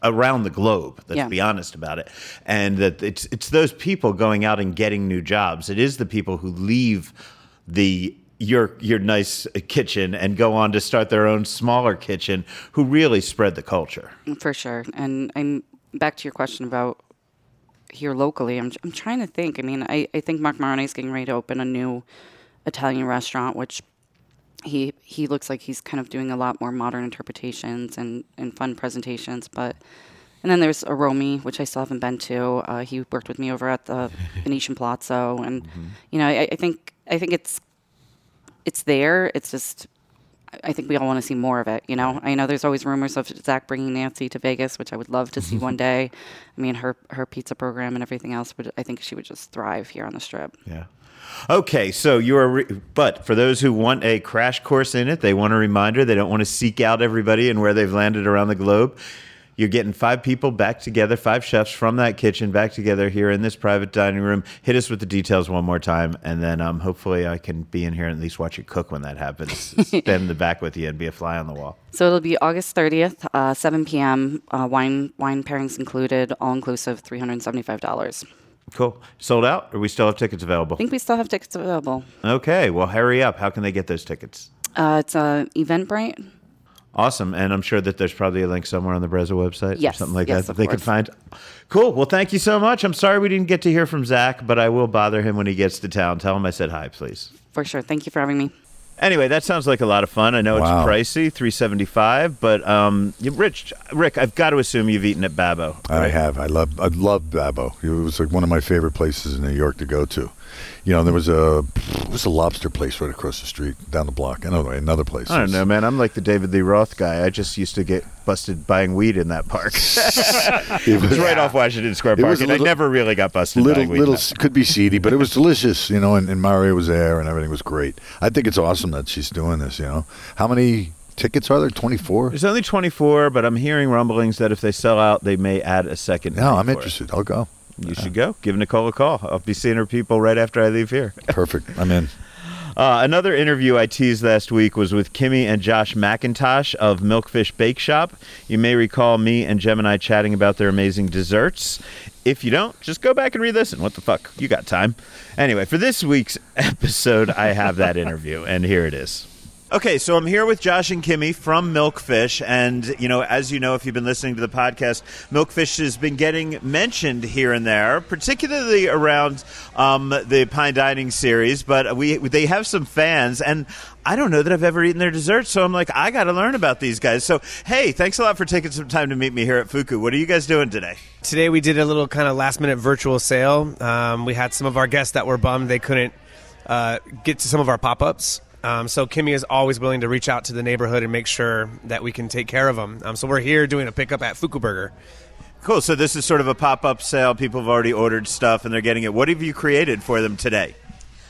around the globe. Let's Yeah. be honest about it, and that it's it's those people going out and getting new jobs. It is the people who leave the your your nice kitchen and go on to start their own smaller kitchen who really spread the culture. For sure. And I'm back to your question about here locally. I'm, I'm trying to think. I mean, I, I think Marc Marrone is getting ready to open a new Italian restaurant, which he he looks like he's kind of doing a lot more modern interpretations and, and fun presentations. But and then there's Aromi, which I still haven't been to. Uh, he worked with me over at the <laughs> Venetian Palazzo, and you know, I, I think I think it's it's there. It's just I think we all want to see more of it. You know, I know there's always rumors of Zach bringing Nancy to Vegas, which I would love to see <laughs> one day. I mean, her her pizza program and everything else, but I think she would just thrive here on the strip. Yeah. Okay, so you're, re- but for those who want a crash course in it, they want a reminder. They don't want to seek out everybody and where they've landed around the globe. You're getting five people back together, five chefs from that kitchen back together here in this private dining room. Hit us with the details one more time, and then um, hopefully I can be in here and at least watch you cook when that happens. <laughs> Stand in the back with you and be a fly on the wall. So it'll be August 30th, uh, 7 p.m. Uh, wine wine pairings included, all inclusive, three hundred seventy-five dollars. Cool. Sold out, or we still have tickets available? I think we still have tickets available. Okay, well, hurry up. How can they get those tickets? Uh, it's uh, Eventbrite. Awesome. And I'm sure that there's probably a link somewhere on the Brezza website or something like yes, that that of they could find. Cool. Well, thank you so much. I'm sorry we didn't get to hear from Zach, but I will bother him when he gets to town. Tell him I said hi, please. For sure. Thank you for having me. Anyway, that sounds like a lot of fun. I know Wow. it's pricey, 375, but um, Rich, Rick, I've got to assume you've eaten at Babbo. I have. I love. I love Babbo. It was like one of my favorite places in New York to go to. You know, there was a there was a lobster place right across the street, down the block. Anyway, another place. I don't know, man. I'm like the David Lee Roth guy. I just used to get busted buying weed in that park. <laughs> It was it's right off Washington Square It Park, was a and I never really got busted little buying weed. little could be seedy, but it was delicious. You know, and, and Mario was there, and everything was great. I think it's awesome that she's doing this. You know, how many tickets are there? Twenty four. There's only 24, but I'm hearing rumblings that if they sell out, they may add a second. No, night I'm for it. interested. I'll go. You should go. Give Nicole a call. I'll be seeing her people right after I leave here. <laughs> Perfect. I'm in. Uh, another interview I teased last week was with Kimmy and Josh McIntosh of Milkfish Bake Shop. You may recall me and Gemini chatting about their amazing desserts. If you don't, just go back and re listen. What the fuck? You got time. Anyway, for this week's <laughs> episode, I have that interview, and here it is. Okay, so I'm here with Josh and Kimmy from Milkfish, and you know, as you know, if you've been listening to the podcast, Milkfish has been getting mentioned here and there, particularly around um, the Pine Dining series. But we they have some fans, and I don't know that I've ever eaten their dessert, so I'm like, I got to learn about these guys. So, hey, thanks a lot for taking some time to meet me here at Fuku. What are you guys doing today? Today we did a little kind of last minute virtual sale. Um, we had some of our guests that were bummed they couldn't uh, get to some of our pop ups. Um, so Kimmy is always willing to reach out to the neighborhood and make sure that we can take care of them. Um, so we're here doing a pickup at Fuku Burger. Cool. So this is sort of a pop up sale. People have already ordered stuff and they're getting it. What have you created for them today?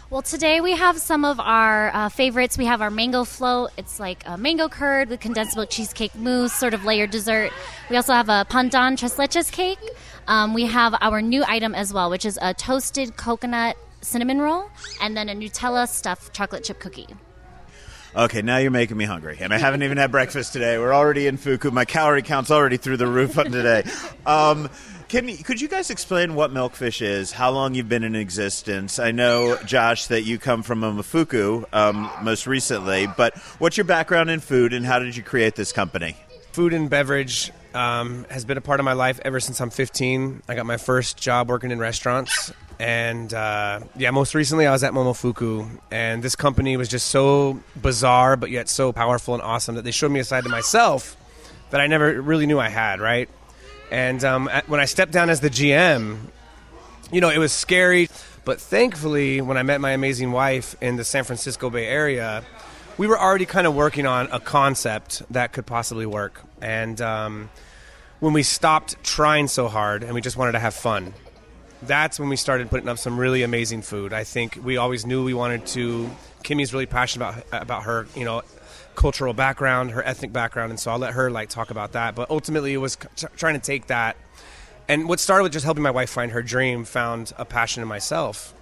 Well, today we have some of our uh, favorites. We have our mango float. It's like a mango curd with condensed milk cheesecake mousse, sort of layered dessert. We also have a pandan tres leches cake. Um, we have our new item as well, which is a toasted coconut cinnamon roll, and then a Nutella stuffed chocolate chip cookie. Okay, now you're making me hungry, and I haven't even had breakfast today. We're already in Fuku. My calorie count's already through the roof on today. <laughs> Um, can could you guys explain what Milkfish is? How long you've been in existence? I know, Josh, that you come from Momofuku um, most recently, but what's your background in food, and how did you create this company? Food and beverage um, has been a part of my life ever since I'm 15. I got my first job working in restaurants, and uh, yeah, most recently I was at Momofuku, and this company was just so bizarre, but yet so powerful and awesome that they showed me a side to myself that I never really knew I had. Right, and um, at, when I stepped down as the GM, you know, it was scary, but thankfully, when I met my amazing wife in the San Francisco Bay Area, we were already kind of working on a concept that could possibly work, and um, when we stopped trying so hard and we just wanted to have fun. That's when we started putting up some really amazing food. I think we always knew we wanted to. Kimmy's really passionate about about her, you know, cultural background, her ethnic background, and so I'll let her like talk about that. But ultimately, it was t- trying to take that, and what started with just helping my wife find her dream, found a passion in myself.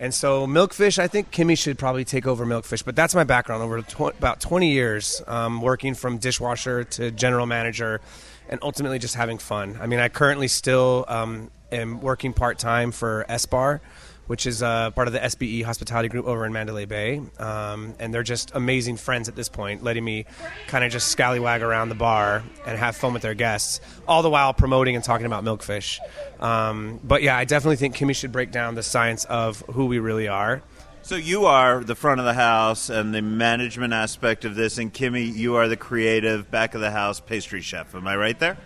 And so, Milkfish, I think Kimmy should probably take over Milkfish, but that's my background over tw- about 20 years, um, working from dishwasher to general manager and ultimately just having fun. I mean, I currently still um, am working part time for S Bar, which is uh, part of the SBE Hospitality Group over in Mandalay Bay, um, and they're just amazing friends at this point, letting me kind of just scallywag around the bar and have fun with their guests, all the while promoting and talking about Milkfish. Um, but yeah, I definitely think Kimmy should break down the science of who we really are. So you are the front of the house and the management aspect of this, and Kimmy, you are the creative back of the house pastry chef. Am I right there?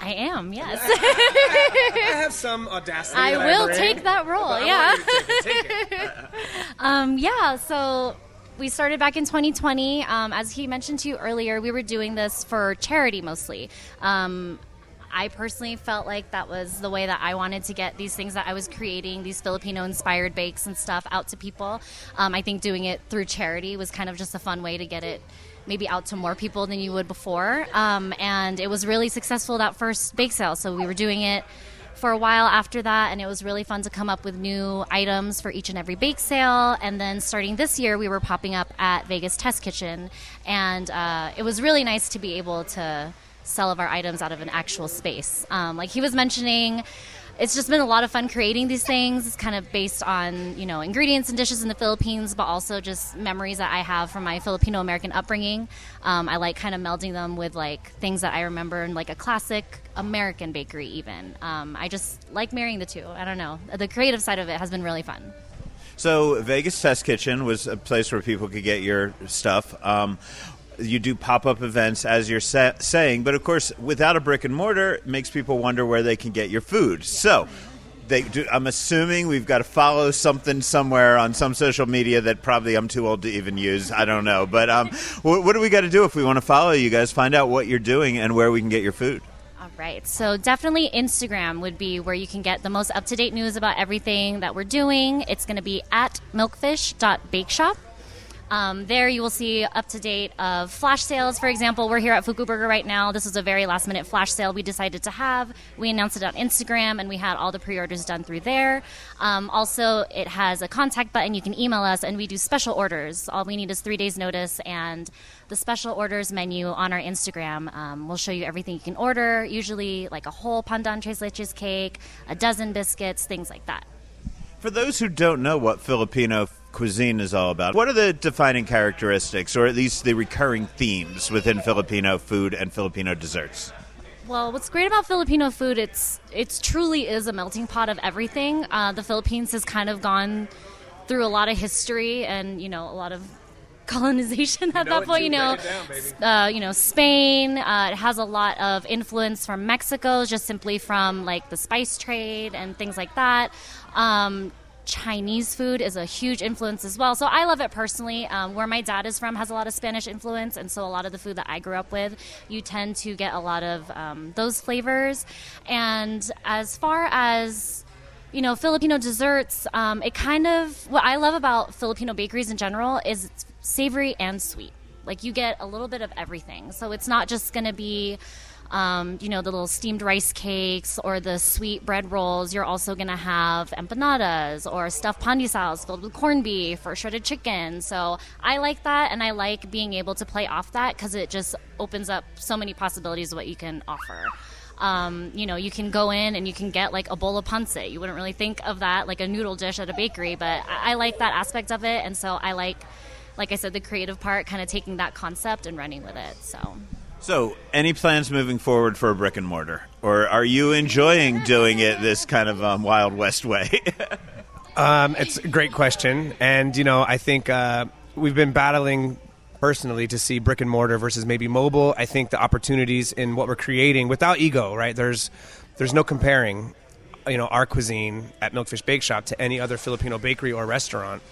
I am, yes. I have some audacity. I will bring, take that role, yeah. want you to take it, take it. <laughs> <laughs> Um, yeah, so we started back in 2020. Um, as he mentioned to you earlier, we were doing this for charity mostly. Um, I personally felt like that was the way that I wanted to get these things that I was creating, these Filipino inspired bakes and stuff, out to people. Um, I think doing it through charity was kind of just a fun way to get it maybe out to more people than you would before. Um, and it was really successful that first bake sale. So we were doing it for a while after that, and it was really fun to come up with new items for each and every bake sale. And then starting this year, we were popping up at Vegas Test Kitchen, and uh, it was really nice to be able to sell of our items out of an actual space. Um, like he was mentioning, it's just been a lot of fun creating these things. It's kind of based on you know ingredients and dishes in the Philippines, but also just memories that I have from my Filipino American upbringing. Um, I like kind of melding them with like things that I remember in like a classic American bakery. Even um, I just like marrying the two. I don't know. The creative side of it has been really fun. So Vegas Test Kitchen was a place where people could get your stuff. Um, you do pop-up events as you're sa- saying but of course without a brick and mortar it makes people wonder where they can get your food so they do, i'm assuming we've got to follow something somewhere on some social media that probably i'm too old to even use i don't know but um, <laughs> what, what do we got to do if we want to follow you guys find out what you're doing and where we can get your food All right. So definitely Instagram would be where you can get the most up to date news about everything that we're doing. It's going to be at milkfish.bakeshop. Um, there you will see up to date of flash sales. For example, we're here at Fuku Burger right now. This was a very last minute flash sale we decided to have. We announced it on Instagram and we had all the pre orders done through there. Um, also, it has a contact button. You can email us and we do special orders. All we need is three days' notice and the special orders menu on our Instagram um, will show you everything you can order, usually like a whole pandan tres leches cake, a dozen biscuits, things like that. For those who don't know what Filipino cuisine is all about, what are the defining characteristics, or at least the recurring themes within Filipino food and Filipino desserts? Well, what's great about Filipino food, it's it's truly is a melting pot of everything. Uh, the Philippines has kind of gone through a lot of history and you know a lot of <laughs> colonization at that point. You know, uh, you know Spain. Uh, it has a lot of influence from Mexico, just simply from like the spice trade and things like that. Um, Chinese food is a huge influence as well. So I love it personally. Um, where my dad is from has a lot of Spanish influence, and so a lot of the food that I grew up with, you tend to get a lot of um, those flavors. And as far as you know, Filipino desserts, um, it kind of what I love about Filipino bakeries in general is it's savory and sweet. Like you get a little bit of everything. So it's not just going to be um, you know, the little steamed rice cakes or the sweet bread rolls, you're also going to have empanadas or stuffed pandesals filled with corned beef or shredded chicken. So I like that, and I like being able to play off that because it just opens up so many possibilities of what you can offer. Um, you know, you can go in and you can get like a bowl of pancit. You wouldn't really think of that like a noodle dish at a bakery, but I, I like that aspect of it, and so I like, like I said, the creative part, kind of taking that concept and running with it. So. So, any plans moving forward for a brick and mortar, or are you enjoying doing it this kind of um, Wild West way? <laughs> um, it's a great question, and you know, I think uh, we've been battling personally to see brick and mortar versus maybe mobile. I think the opportunities in what we're creating, without ego, right? There's there's no comparing, you know, our cuisine at Milkfish Bake Shop to any other Filipino bakery or restaurant.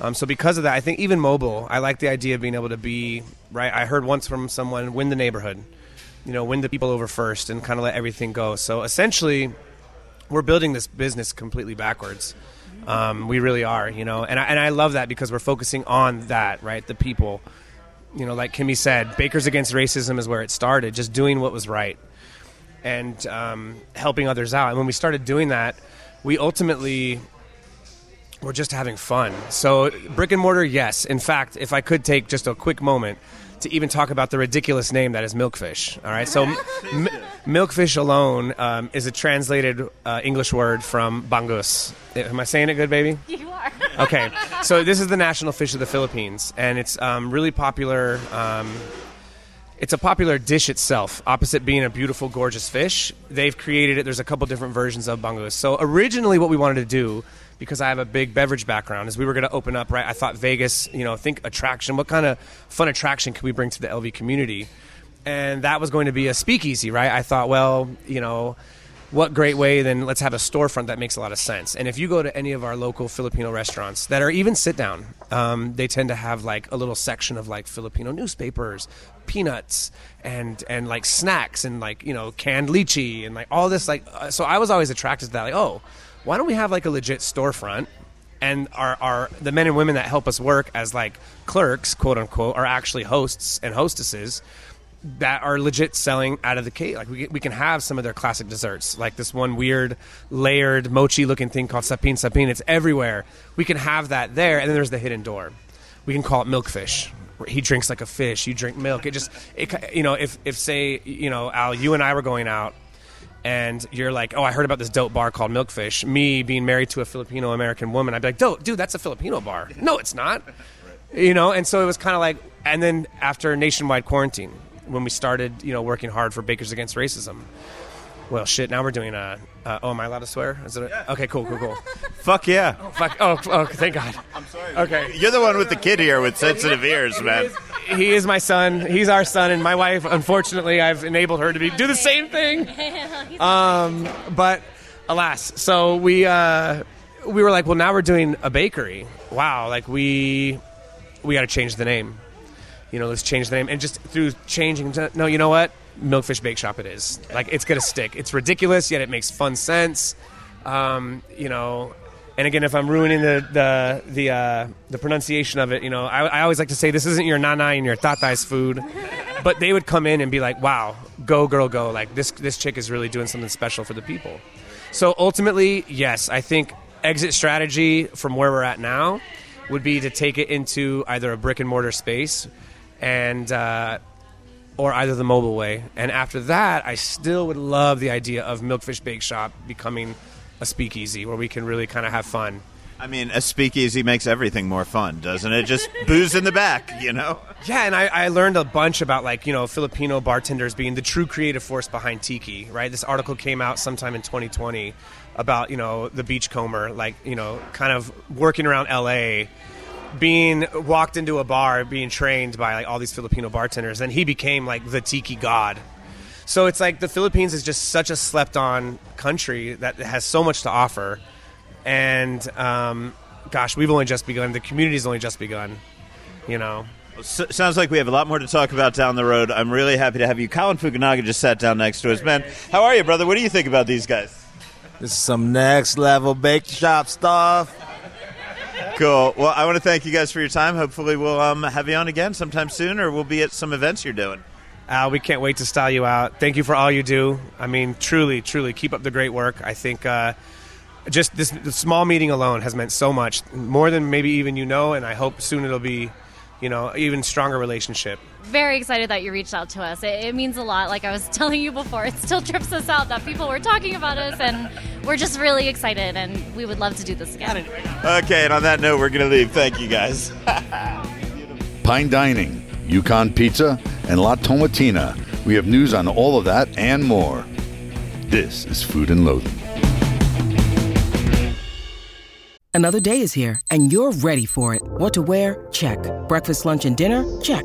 Um, so because of that, I think even mobile, I like the idea of being able to be right. I heard once from someone, win the neighborhood, you know, win the people over first, and kind of let everything go. So essentially, we're building this business completely backwards. Um, we really are, you know, and I, and I love that because we're focusing on that, right? The people, you know, like Kimmy said, Bakers Against Racism is where it started, just doing what was right and um, helping others out. And when we started doing that, we ultimately we're just having fun. So, brick and mortar, yes. In fact, if I could take just a quick moment to even talk about the ridiculous name that is milkfish. All right, so <laughs> m- milkfish alone um, is a translated uh, English word from bangus. Am I saying it good, baby? You are. <laughs> Okay, so this is the national fish of the Philippines, and it's um, really popular. Um, it's a popular dish itself. Opposite being a beautiful, gorgeous fish, they've created it. There's a couple different versions of bangus. So originally, what we wanted to do because I have a big beverage background, as we were going to open up, right? I thought Vegas, you know, think attraction. What kind of fun attraction could we bring to the LV community? And that was going to be a speakeasy, right? I thought, well, you know, what great way then let's have a storefront that makes a lot of sense. And if you go to any of our local Filipino restaurants that are even sit down, um, they tend to have like a little section of like Filipino newspapers, peanuts, and and like snacks and like you know canned lychee and like all this like. Uh, so I was always attracted to that. Like, oh why don't we have like a legit storefront and our, our the men and women that help us work as like clerks quote unquote are actually hosts and hostesses that are legit selling out of the cake. Like we, we can have some of their classic desserts like this one weird layered mochi looking thing called sapin sapin. It's everywhere. We can have that there and then there's the hidden door. We can call it milkfish. He drinks like a fish. You drink milk. It just it, you know if if say you know al you and i were going out and you're like, oh, I heard about this dope bar called Milkfish. Me being married to a Filipino American woman, I'd be like, dope, dude, that's a Filipino bar. No, it's not. You know, and so it was kind of like, and then after nationwide quarantine, when we started, you know, working hard for Bakers Against Racism, well, shit. Now we're doing a. Uh, oh, am I allowed to swear? Is it? A, yeah. Okay, cool, cool, cool. <laughs> Fuck yeah. Oh, fuck. Oh, oh, thank God. I'm sorry. Okay, you're the one with the kid here with sensitive ears, man. He is, he is my son. He's our son, and my wife. Unfortunately, I've enabled her to be do the same thing. <laughs> Um, but alas, so we uh, we were like, well, now we're doing a bakery. Wow, like we we got to change the name. You know, let's change the name, and just through changing. No, you know what? Milkfish Bake Shop it is. Like it's gonna stick. It's ridiculous, yet it makes fun sense. Um, you know, And again, if I'm ruining the the the uh, the pronunciation of it, you know, I, I always like to say this isn't your nanai and your tatai's food, <laughs> but they would come in and be like, "Wow, go girl, go! Like this this chick is really doing something special for the people." So ultimately, yes, I think exit strategy from where we're at now would be to take it into either a brick and mortar space and uh, or either the mobile way. And after that, I still would love the idea of Milkfish Bake Shop becoming a speakeasy where we can really kind of have fun. I mean, a speakeasy makes everything more fun, doesn't it? Just <laughs> booze in the back, you know? Yeah, and I, I learned a bunch about like you know Filipino bartenders being the true creative force behind tiki. Right, this article came out sometime in 2020 about you know the beachcomber, like you know, kind of working around LA, being walked into a bar, being trained by like all these Filipino bartenders, and he became like the tiki god. So it's like the Philippines is just such a slept-on country that has so much to offer, and um, gosh, we've only just begun. The community's only just begun. You know. S- sounds like we have a lot more to talk about down the road. I'm really happy to have you. Colin Fukunaga just sat down next to us. Man, how are you, brother? What do you think about these guys? This is some next level bake shop stuff. Cool. Well, I want to thank you guys for your time. Hopefully, we'll um, have you on again sometime soon, or we'll be at some events you're doing. Uh, we can't wait to style you out. Thank you for all you do. I mean, truly, truly, keep up the great work. I think uh, just this, this small meeting alone has meant so much, more than maybe even you know, and I hope soon it'll be, you know, even stronger relationship. Very excited that you reached out to us. It, it means a lot. Like I was <laughs> telling you before, it still trips us out that people were talking about us, and we're just really excited, and we would love to do this again. Okay, and on that note, we're going to leave. Thank you, guys. <laughs> Pine Dining, Yukon Pizza, and La Tomatina. We have news on all of that and more. This is Food and Loathing. Another day is here, and you're ready for it. What to wear? Check. Breakfast, lunch, and dinner? Check.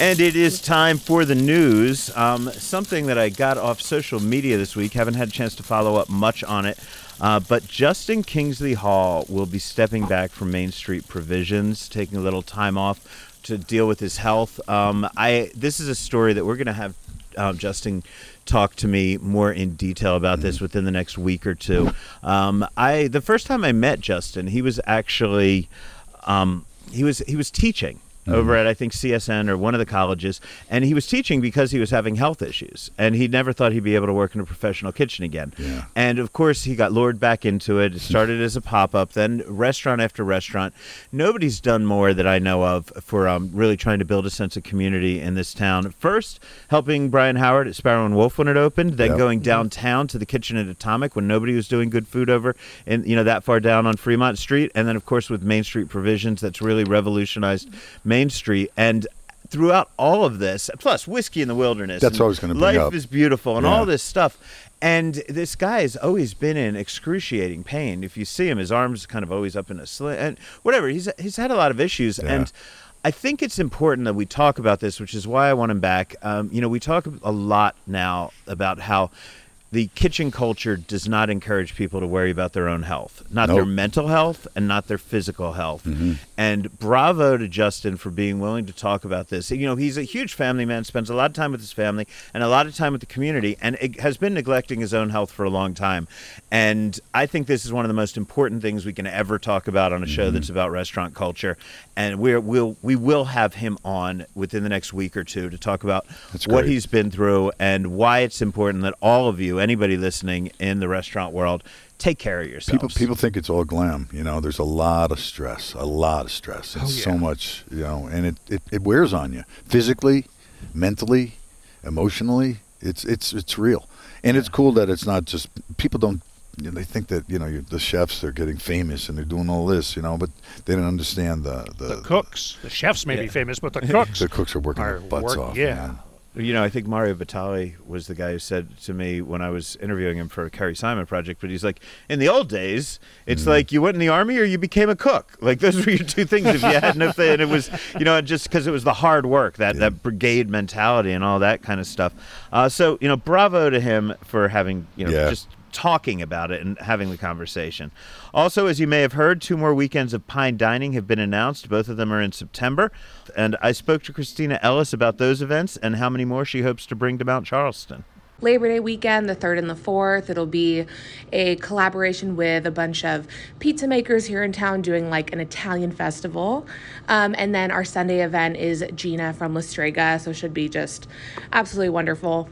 And it is time for the news. Um, something that I got off social media this week. Haven't had a chance to follow up much on it. Uh, but Justin Kingsley Hall will be stepping back from Main Street Provisions, taking a little time off to deal with his health. Um, I this is a story that we're going to have um, Justin talk to me more in detail about this within the next week or two. Um, I the first time I met Justin, he was actually um, he was he was teaching over at I think CSN or one of the colleges, and he was teaching because he was having health issues, and he never thought he'd be able to work in a professional kitchen again. Yeah. And of course, he got lured back into it. It started as a pop up, then restaurant after restaurant. Nobody's done more that I know of for um, really trying to build a sense of community in this town. First, helping Brian Howard at Sparrow and Wolf when it opened, then Yep. going downtown to the kitchen at Atomic when nobody was doing good food over and you know that far down on Fremont Street, and then of course with Main Street Provisions, that's really revolutionized Main Street and. Throughout all of this, plus whiskey in the wilderness, That's what I was gonna bring Life up. is beautiful, and Yeah. all this stuff. And this guy has always been in excruciating pain. If you see him, his arms kind of always up in a slit, and whatever. He's he's had a lot of issues, Yeah. and I think it's important that we talk about this, which is why I want him back. Um, you know, we talk a lot now about how the kitchen culture does not encourage people to worry about their own health, not their mental health and not their physical health. Mm-hmm. And bravo to Justin for being willing to talk about this. You know, he's a huge family man, spends a lot of time with his family and a lot of time with the community, and it has been neglecting his own health for a long time. And I think this is one of the most important things we can ever talk about on a show Mm-hmm. that's about restaurant culture. And we're, we'll we will have him on within the next week or two to talk about what he's been through and why it's important that all of you, anybody listening in the restaurant world, take care of yourself. People people think it's all glam. You know, there's a lot of stress, a lot of stress, Oh, and so much. You know, and it, it, it wears on you physically, mentally, emotionally. It's it's it's real, and it's cool that it's not just people don't. You know, they think that you know you're, the chefs they're getting famous and they're doing all this, you know, but they don't understand the the, The cooks, the chefs may be famous, but the <laughs> cooks, the cooks are working are their butts work- off. yeah. man. You know, I think Mario Batali was the guy who said to me when I was interviewing him for a Carrie Simon project, but he's like, in the old days, it's like you went in the army or you became a cook. Like those were your two things if you had no thing. <laughs> And it was, you know, just because it was the hard work, that, that brigade mentality and all that kind of stuff. Uh, so, you know, bravo to him for having, you know, Yeah. just talking about it and having the conversation. Also, as you may have heard, two more weekends of Pine Dining have been announced. Both of them are in September. And I spoke to Christina Ellis about those events and how many more she hopes to bring to Mount Charleston. Labor Day weekend, the 3rd and the 4th. It'll be a collaboration with a bunch of pizza makers here in town doing like an Italian festival. Um, and then our Sunday event is Gina from La Strega, so it should be just absolutely wonderful.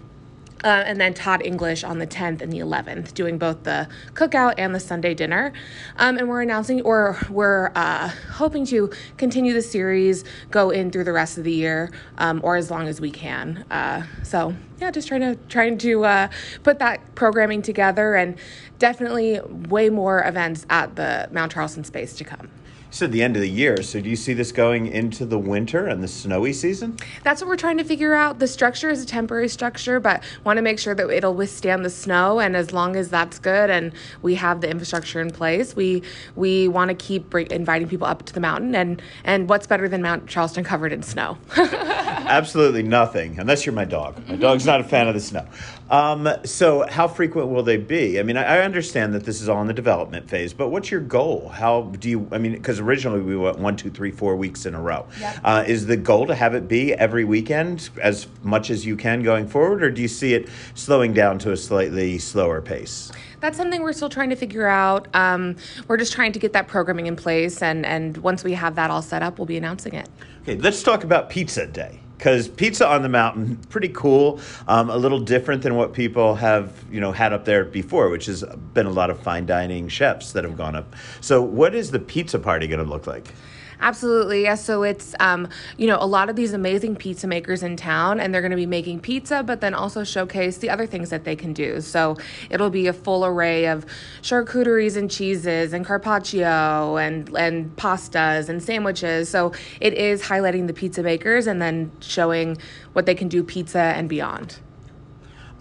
Uh, and then Todd English on the 10th and the 11th, doing both the cookout and the Sunday dinner. Um, and we're announcing, or we're uh, hoping to continue the series, go in through the rest of the year, um, or as long as we can. Uh, so yeah, just trying to trying to uh, put that programming together, and definitely way more events at the Mount Charleston space to come. You said the end of the year, so do you see this going into the winter and the snowy season? That's what we're trying to figure out. The structure is a temporary structure, but want to make sure that it'll withstand the snow. And as long as that's good and we have the infrastructure in place, we we want to keep bring, inviting people up to the mountain. And and what's better than Mount Charleston covered in snow? <laughs> Absolutely nothing, unless you're my dog. My dog's not a fan of the snow. Um, so, how frequent will they be? I mean, I, I understand that this is all in the development phase, but what's your goal? How do you? I mean, because originally we went one, two, three, four weeks in a row. Uh, is the goal to have it be every weekend as much as you can going forward, or do you see it slowing down to a slightly slower pace? That's something we're still trying to figure out. Um, we're just trying to get that programming in place, and and once we have that all set up, we'll be announcing it. Okay, let's talk about Pizza Day because pizza on the mountain pretty cool, um, a little different than what people have you know had up there before, which has been a lot of fine dining chefs that have gone up. So, what is the pizza party going to look like? Absolutely, yes. So it's um, you know a lot of these amazing pizza makers in town, and they're going to be making pizza, but then also showcase the other things that they can do. So it'll be a full array of charcuteries and cheeses and carpaccio and and pastas and sandwiches. So it is highlighting the pizza makers and then showing what they can do pizza and beyond.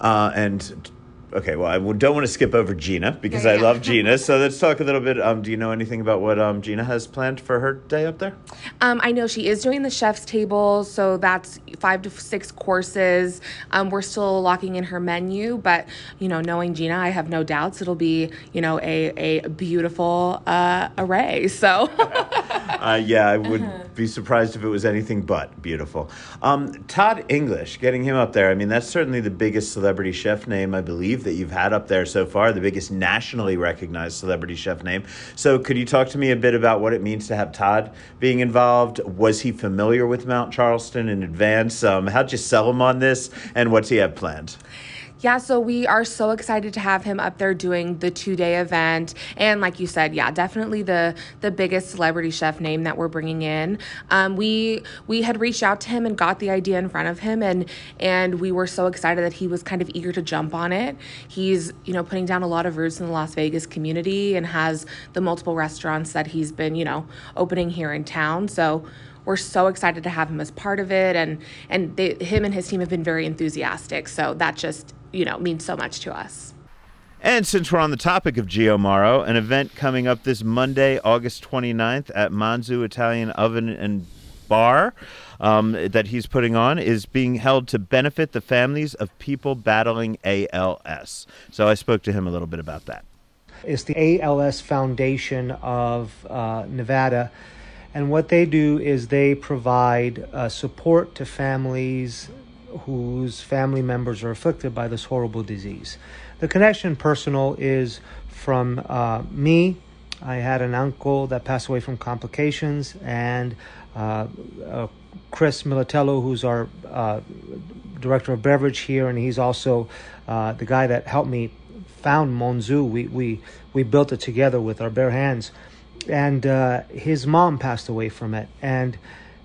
Uh, and okay, well, I don't want to skip over Gina because Yeah, I love Gina. So let's talk a little bit. Um, do you know anything about what um, Gina has planned for her day up there? Um, I know she is doing the chef's table, so that's five to six courses. Um, we're still locking in her menu, but you know, knowing Gina, I have no doubts it'll be you know a a beautiful uh, array. So <laughs> Uh, yeah, I would be surprised if it was anything but beautiful. Um, Todd English, getting him up there. I mean, that's certainly the biggest celebrity chef name I believe that you've had up there so far, the biggest nationally recognized celebrity chef name. So, could you talk to me a bit about what it means to have Todd being involved? Was he familiar with Mount Charleston in advance? Um, how'd you sell him on this, and what's he have planned? Yeah, so we are so excited to have him up there doing the two day event, and like you said, yeah, definitely the the biggest celebrity chef name that we're bringing in. Um, we we had reached out to him and got the idea in front of him, and and we were so excited that he was kind of eager to jump on it. He's you know putting down a lot of roots in the Las Vegas community and has the multiple restaurants that he's been you know opening here in town. So we're so excited to have him as part of it and and they, him and his team have been very enthusiastic so that just you know means so much to us And since we're on the topic of Gio Mauro, an event coming up this Monday, August 29th at Monzu Italian Oven and Bar um, that he's putting on is being held to benefit the families of people battling ALS. So I spoke to him a little bit about that. It's the ALS Foundation of uh, Nevada. And what they do is they provide uh, support to families whose family members are afflicted by this horrible disease. The connection personal is from uh, me. I had an uncle that passed away from complications, and uh, uh, Chris Militello, who's our uh, director of beverage here, and he's also uh, the guy that helped me found Monzu. We we we built it together with our bare hands, and uh, his mom passed away from it. And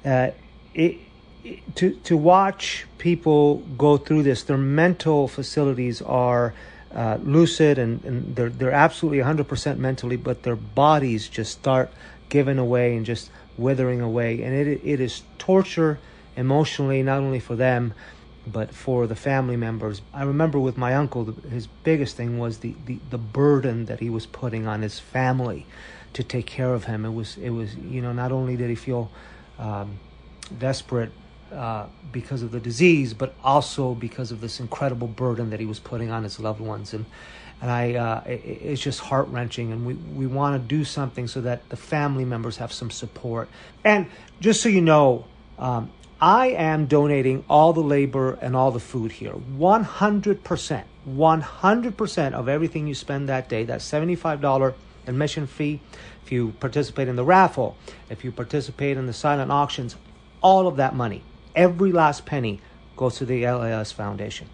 uh, it, it- to to watch people go through this, their mental facilities are. Uh, lucid and, and they're they're absolutely 100% mentally, but their bodies just start giving away and just withering away, and it it is torture emotionally not only for them, but for the family members. I remember with my uncle, his biggest thing was the, the, the burden that he was putting on his family to take care of him. It was it was you know not only did he feel um, desperate uh, because of the disease, but also because of this incredible burden that he was putting on his loved ones. And and I, uh, it, it's just heart wrenching. And we we want to do something so that the family members have some support. And just so you know. Um, I am donating all the labor and all the food here. 100%. 100% of everything you spend that day, that $75 admission fee, if you participate in the raffle, if you participate in the silent auctions, all of that money, every last penny, goes to the LAS Foundation.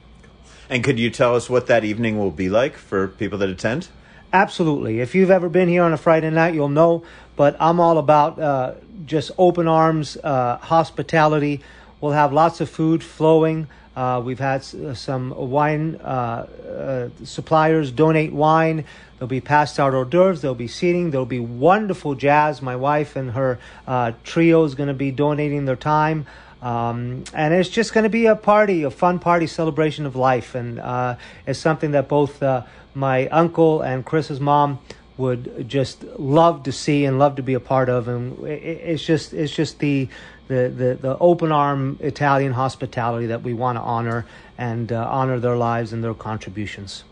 And could you tell us what that evening will be like for people that attend? Absolutely. If you've ever been here on a Friday night, you'll know. But I'm all about uh, just open arms, uh, hospitality. We'll have lots of food flowing. Uh, we've had s- some wine uh, uh, suppliers donate wine. There'll be passed out hors d'oeuvres. There'll be seating. There'll be wonderful jazz. My wife and her uh, trio is going to be donating their time. Um, and it's just going to be a party, a fun party celebration of life. And uh, it's something that both uh, my uncle and Chris's mom would just love to see and love to be a part of. And it's just, it's just the, the, the, the open arm Italian hospitality that we want to honor and uh, honor their lives and their contributions.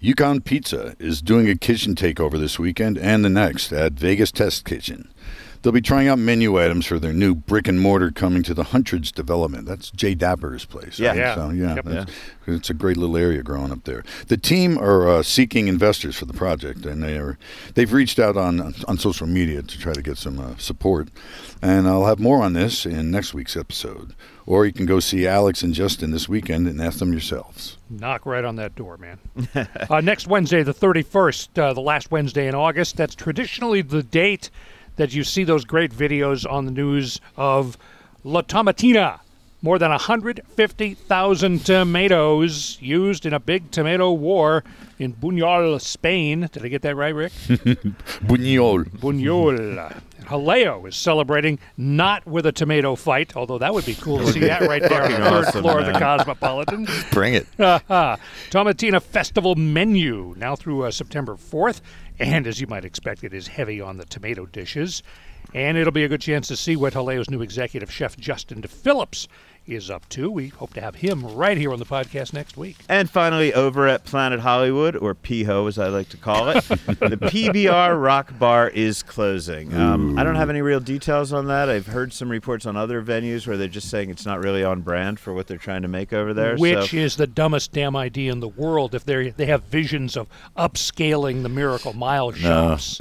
Yukon Pizza is doing a kitchen takeover this weekend and the next at Vegas Test Kitchen. They'll be trying out menu items for their new brick and mortar coming to the Huntridge development. That's Jay Dapper's place. Yeah. right? Yeah. So, yeah, Yep. that's- it's a great little area growing up there. The team are uh, seeking investors for the project, and they are they've reached out on on social media to try to get some uh, support. And I'll have more on this in next week's episode. Or you can go see Alex and Justin this weekend and ask them yourselves. Knock right on that door, man. <laughs> uh, next Wednesday, the 31st, uh, the last Wednesday in August, that's traditionally the date that you see those great videos on the news of La Tomatina. More than 150,000 tomatoes used in a big tomato war in Buñol, Spain. Did I get that right, Rick? <laughs> Buñol. Buñol. Jaleo is celebrating not with a tomato fight, although that would be cool to see that right there on the third awesome, floor of the. Cosmopolitan. <laughs> Bring it. <laughs> Tomatina Festival menu now through uh, September 4th. And as you might expect, it is heavy on the tomato dishes. And it'll be a good chance to see what Jaleo's new executive chef, Justin DePhillips, is up to. We hope to have him right here on the podcast next week. And finally, over at Planet Hollywood, or PHO as I like to call it, <laughs> the PBR Rock Bar is closing. Um, I don't have any real details on that. I've heard some reports on other venues where they're just saying it's not really on brand for what they're trying to make over there. Which so. is the dumbest damn idea in the world if they they have visions of upscaling the Miracle Mile shops.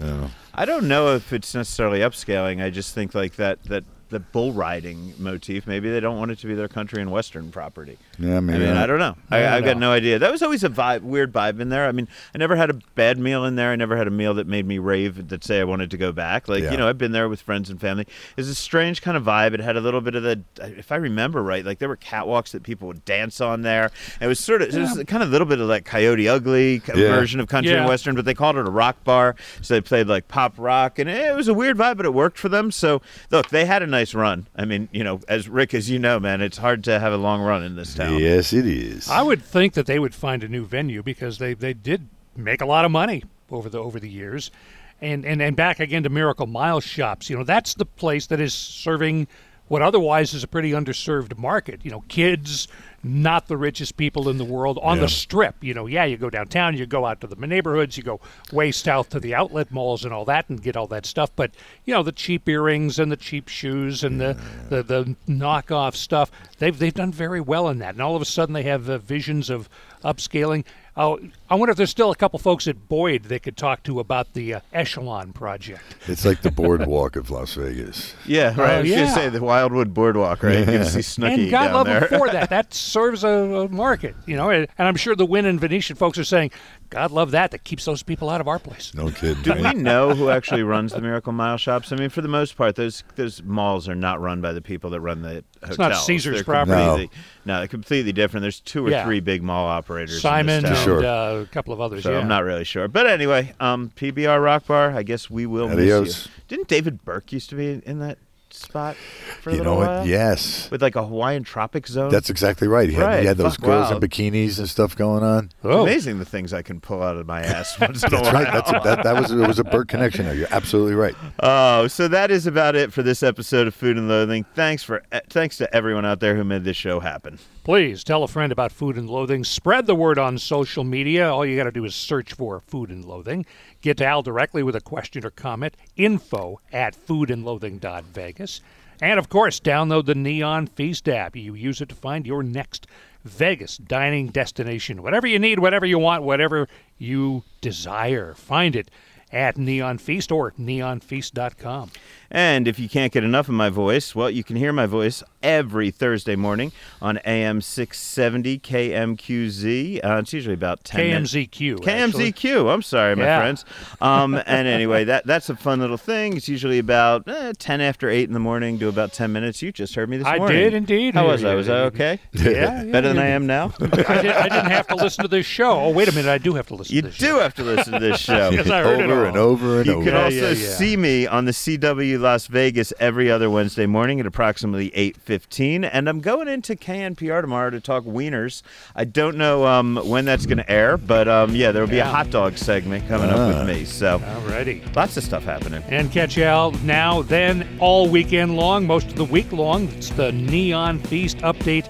I don't know if it's necessarily upscaling. I just think like that that the bull riding motif. Maybe they don't want it to be their country and western property. Yeah, maybe I mean, not. I don't know. I, I I've don't got no idea. That was always a vibe, weird vibe in there. I mean, I never had a bad meal in there. I never had a meal that made me rave that say I wanted to go back. Like Yeah. you know, I've been there with friends and family. It's a strange kind of vibe. It had a little bit of the, if I remember right, like there were catwalks that people would dance on there. It was sort of, it was kind of a little bit of like Coyote Ugly Yeah. version of country and western, but they called it a rock bar. So they played like pop rock, and it was a weird vibe, but it worked for them. So look, they had a nice run. I mean, you know, as Rick, as you know, man, it's hard to have a long run in this town. Yes, it is. I would think that they would find a new venue because they, they did make a lot of money over the over the years. And, and and back again to Miracle Mile shops. You know, that's the place that is serving what otherwise is a pretty underserved market. You know, kids, not the richest people in the world on Yeah. the strip. You know, yeah, you go downtown, you go out to the neighborhoods, you go way south to the outlet malls and all that and get all that stuff. But, you know, the cheap earrings and the cheap shoes and the, the, the knockoff stuff, they've, they've done very well in that. And all of a sudden they have uh, visions of upscaling. Oh, I wonder if there's still a couple folks at Boyd they could talk to about the uh, Echelon project. It's like the boardwalk of Las Vegas. <laughs> Yeah, right. I was yeah. gonna say the Wildwood Boardwalk, right? You can see Snooki and God down love there. them for <laughs> that. That serves a, a market, you know. And, and I'm sure the Wynn and Venetian folks are saying, God love that. That keeps those people out of our place. No kidding. Do right? we know who actually runs the Miracle Mile shops? I mean, for the most part, those those malls are not run by the people that run the hotels. It's not Caesar's They're property. completely- No. they're completely different. There's two or Yeah. three big mall operators. Simon in. Sure. and uh, a couple of others. So yeah. I'm not really sure. But anyway, um, PBR Rock Bar. I guess we will Adios. miss you. Didn't David Burke used to be in that spot for a You little know what? Yes. With like a Hawaiian tropic zone. That's exactly right. He had, Right. he had those Fuck, girls wow. in bikinis and stuff going on. Oh. Amazing the things I can pull out of my ass <laughs> once in a That's while. right. That's a, that, that was it was a Burke connection there. You're absolutely right. Oh, so that is about it for this episode of Food and Loathing. Thanks for eh, thanks to everyone out there who made this show happen. Please tell a friend about Food and Loathing. Spread the word on social media. All you got to do is search for Food and Loathing. Get to Al directly with a question or comment. Info at foodandloathing.vegas. And of course, download the Neon Feast app. You use it to find your next Vegas dining destination. Whatever you need, whatever you want, whatever you desire, find it at Neon Feast or neonfeast.com. And if you can't get enough of my voice, well, you can hear my voice every Thursday morning on AM 670 KMQZ. Uh, it's usually about 10 minutes. KMZQ. KMZQ. I'm sorry, my Yeah. friends. Um, and anyway, that that's a fun little thing. It's usually about eh, 10 after 8 in the morning, do about 10 minutes. You just heard me this I morning. I did indeed How was I? Was I okay? <laughs> Yeah, <laughs> yeah, Better than I am now? <laughs> I, did, I didn't have to listen to this show. Oh, wait a minute. I do have to listen You to this show. You do have to listen to this show. Yes, I heard it over all. and over and You over. can Yeah, also yeah, yeah. see me on the CW Las Vegas every other Wednesday morning at approximately 8.15. And I'm going into KNPR tomorrow to talk wieners. I don't know um, when that's going to air, but um, yeah, there will be a hot dog segment coming up Ah. with me. So Alrighty. lots of stuff happening. And catch y'all now, then, all weekend long, most of the week long. It's the Neon Feast update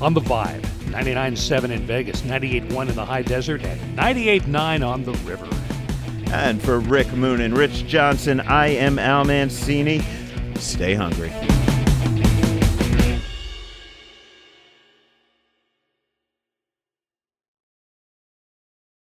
on the Vibe. 99.7 in Vegas, 98.1 in the high desert, and 98.9 on the river. And for Rick Moon and Rich Johnson, I am Al Mancini. Stay hungry.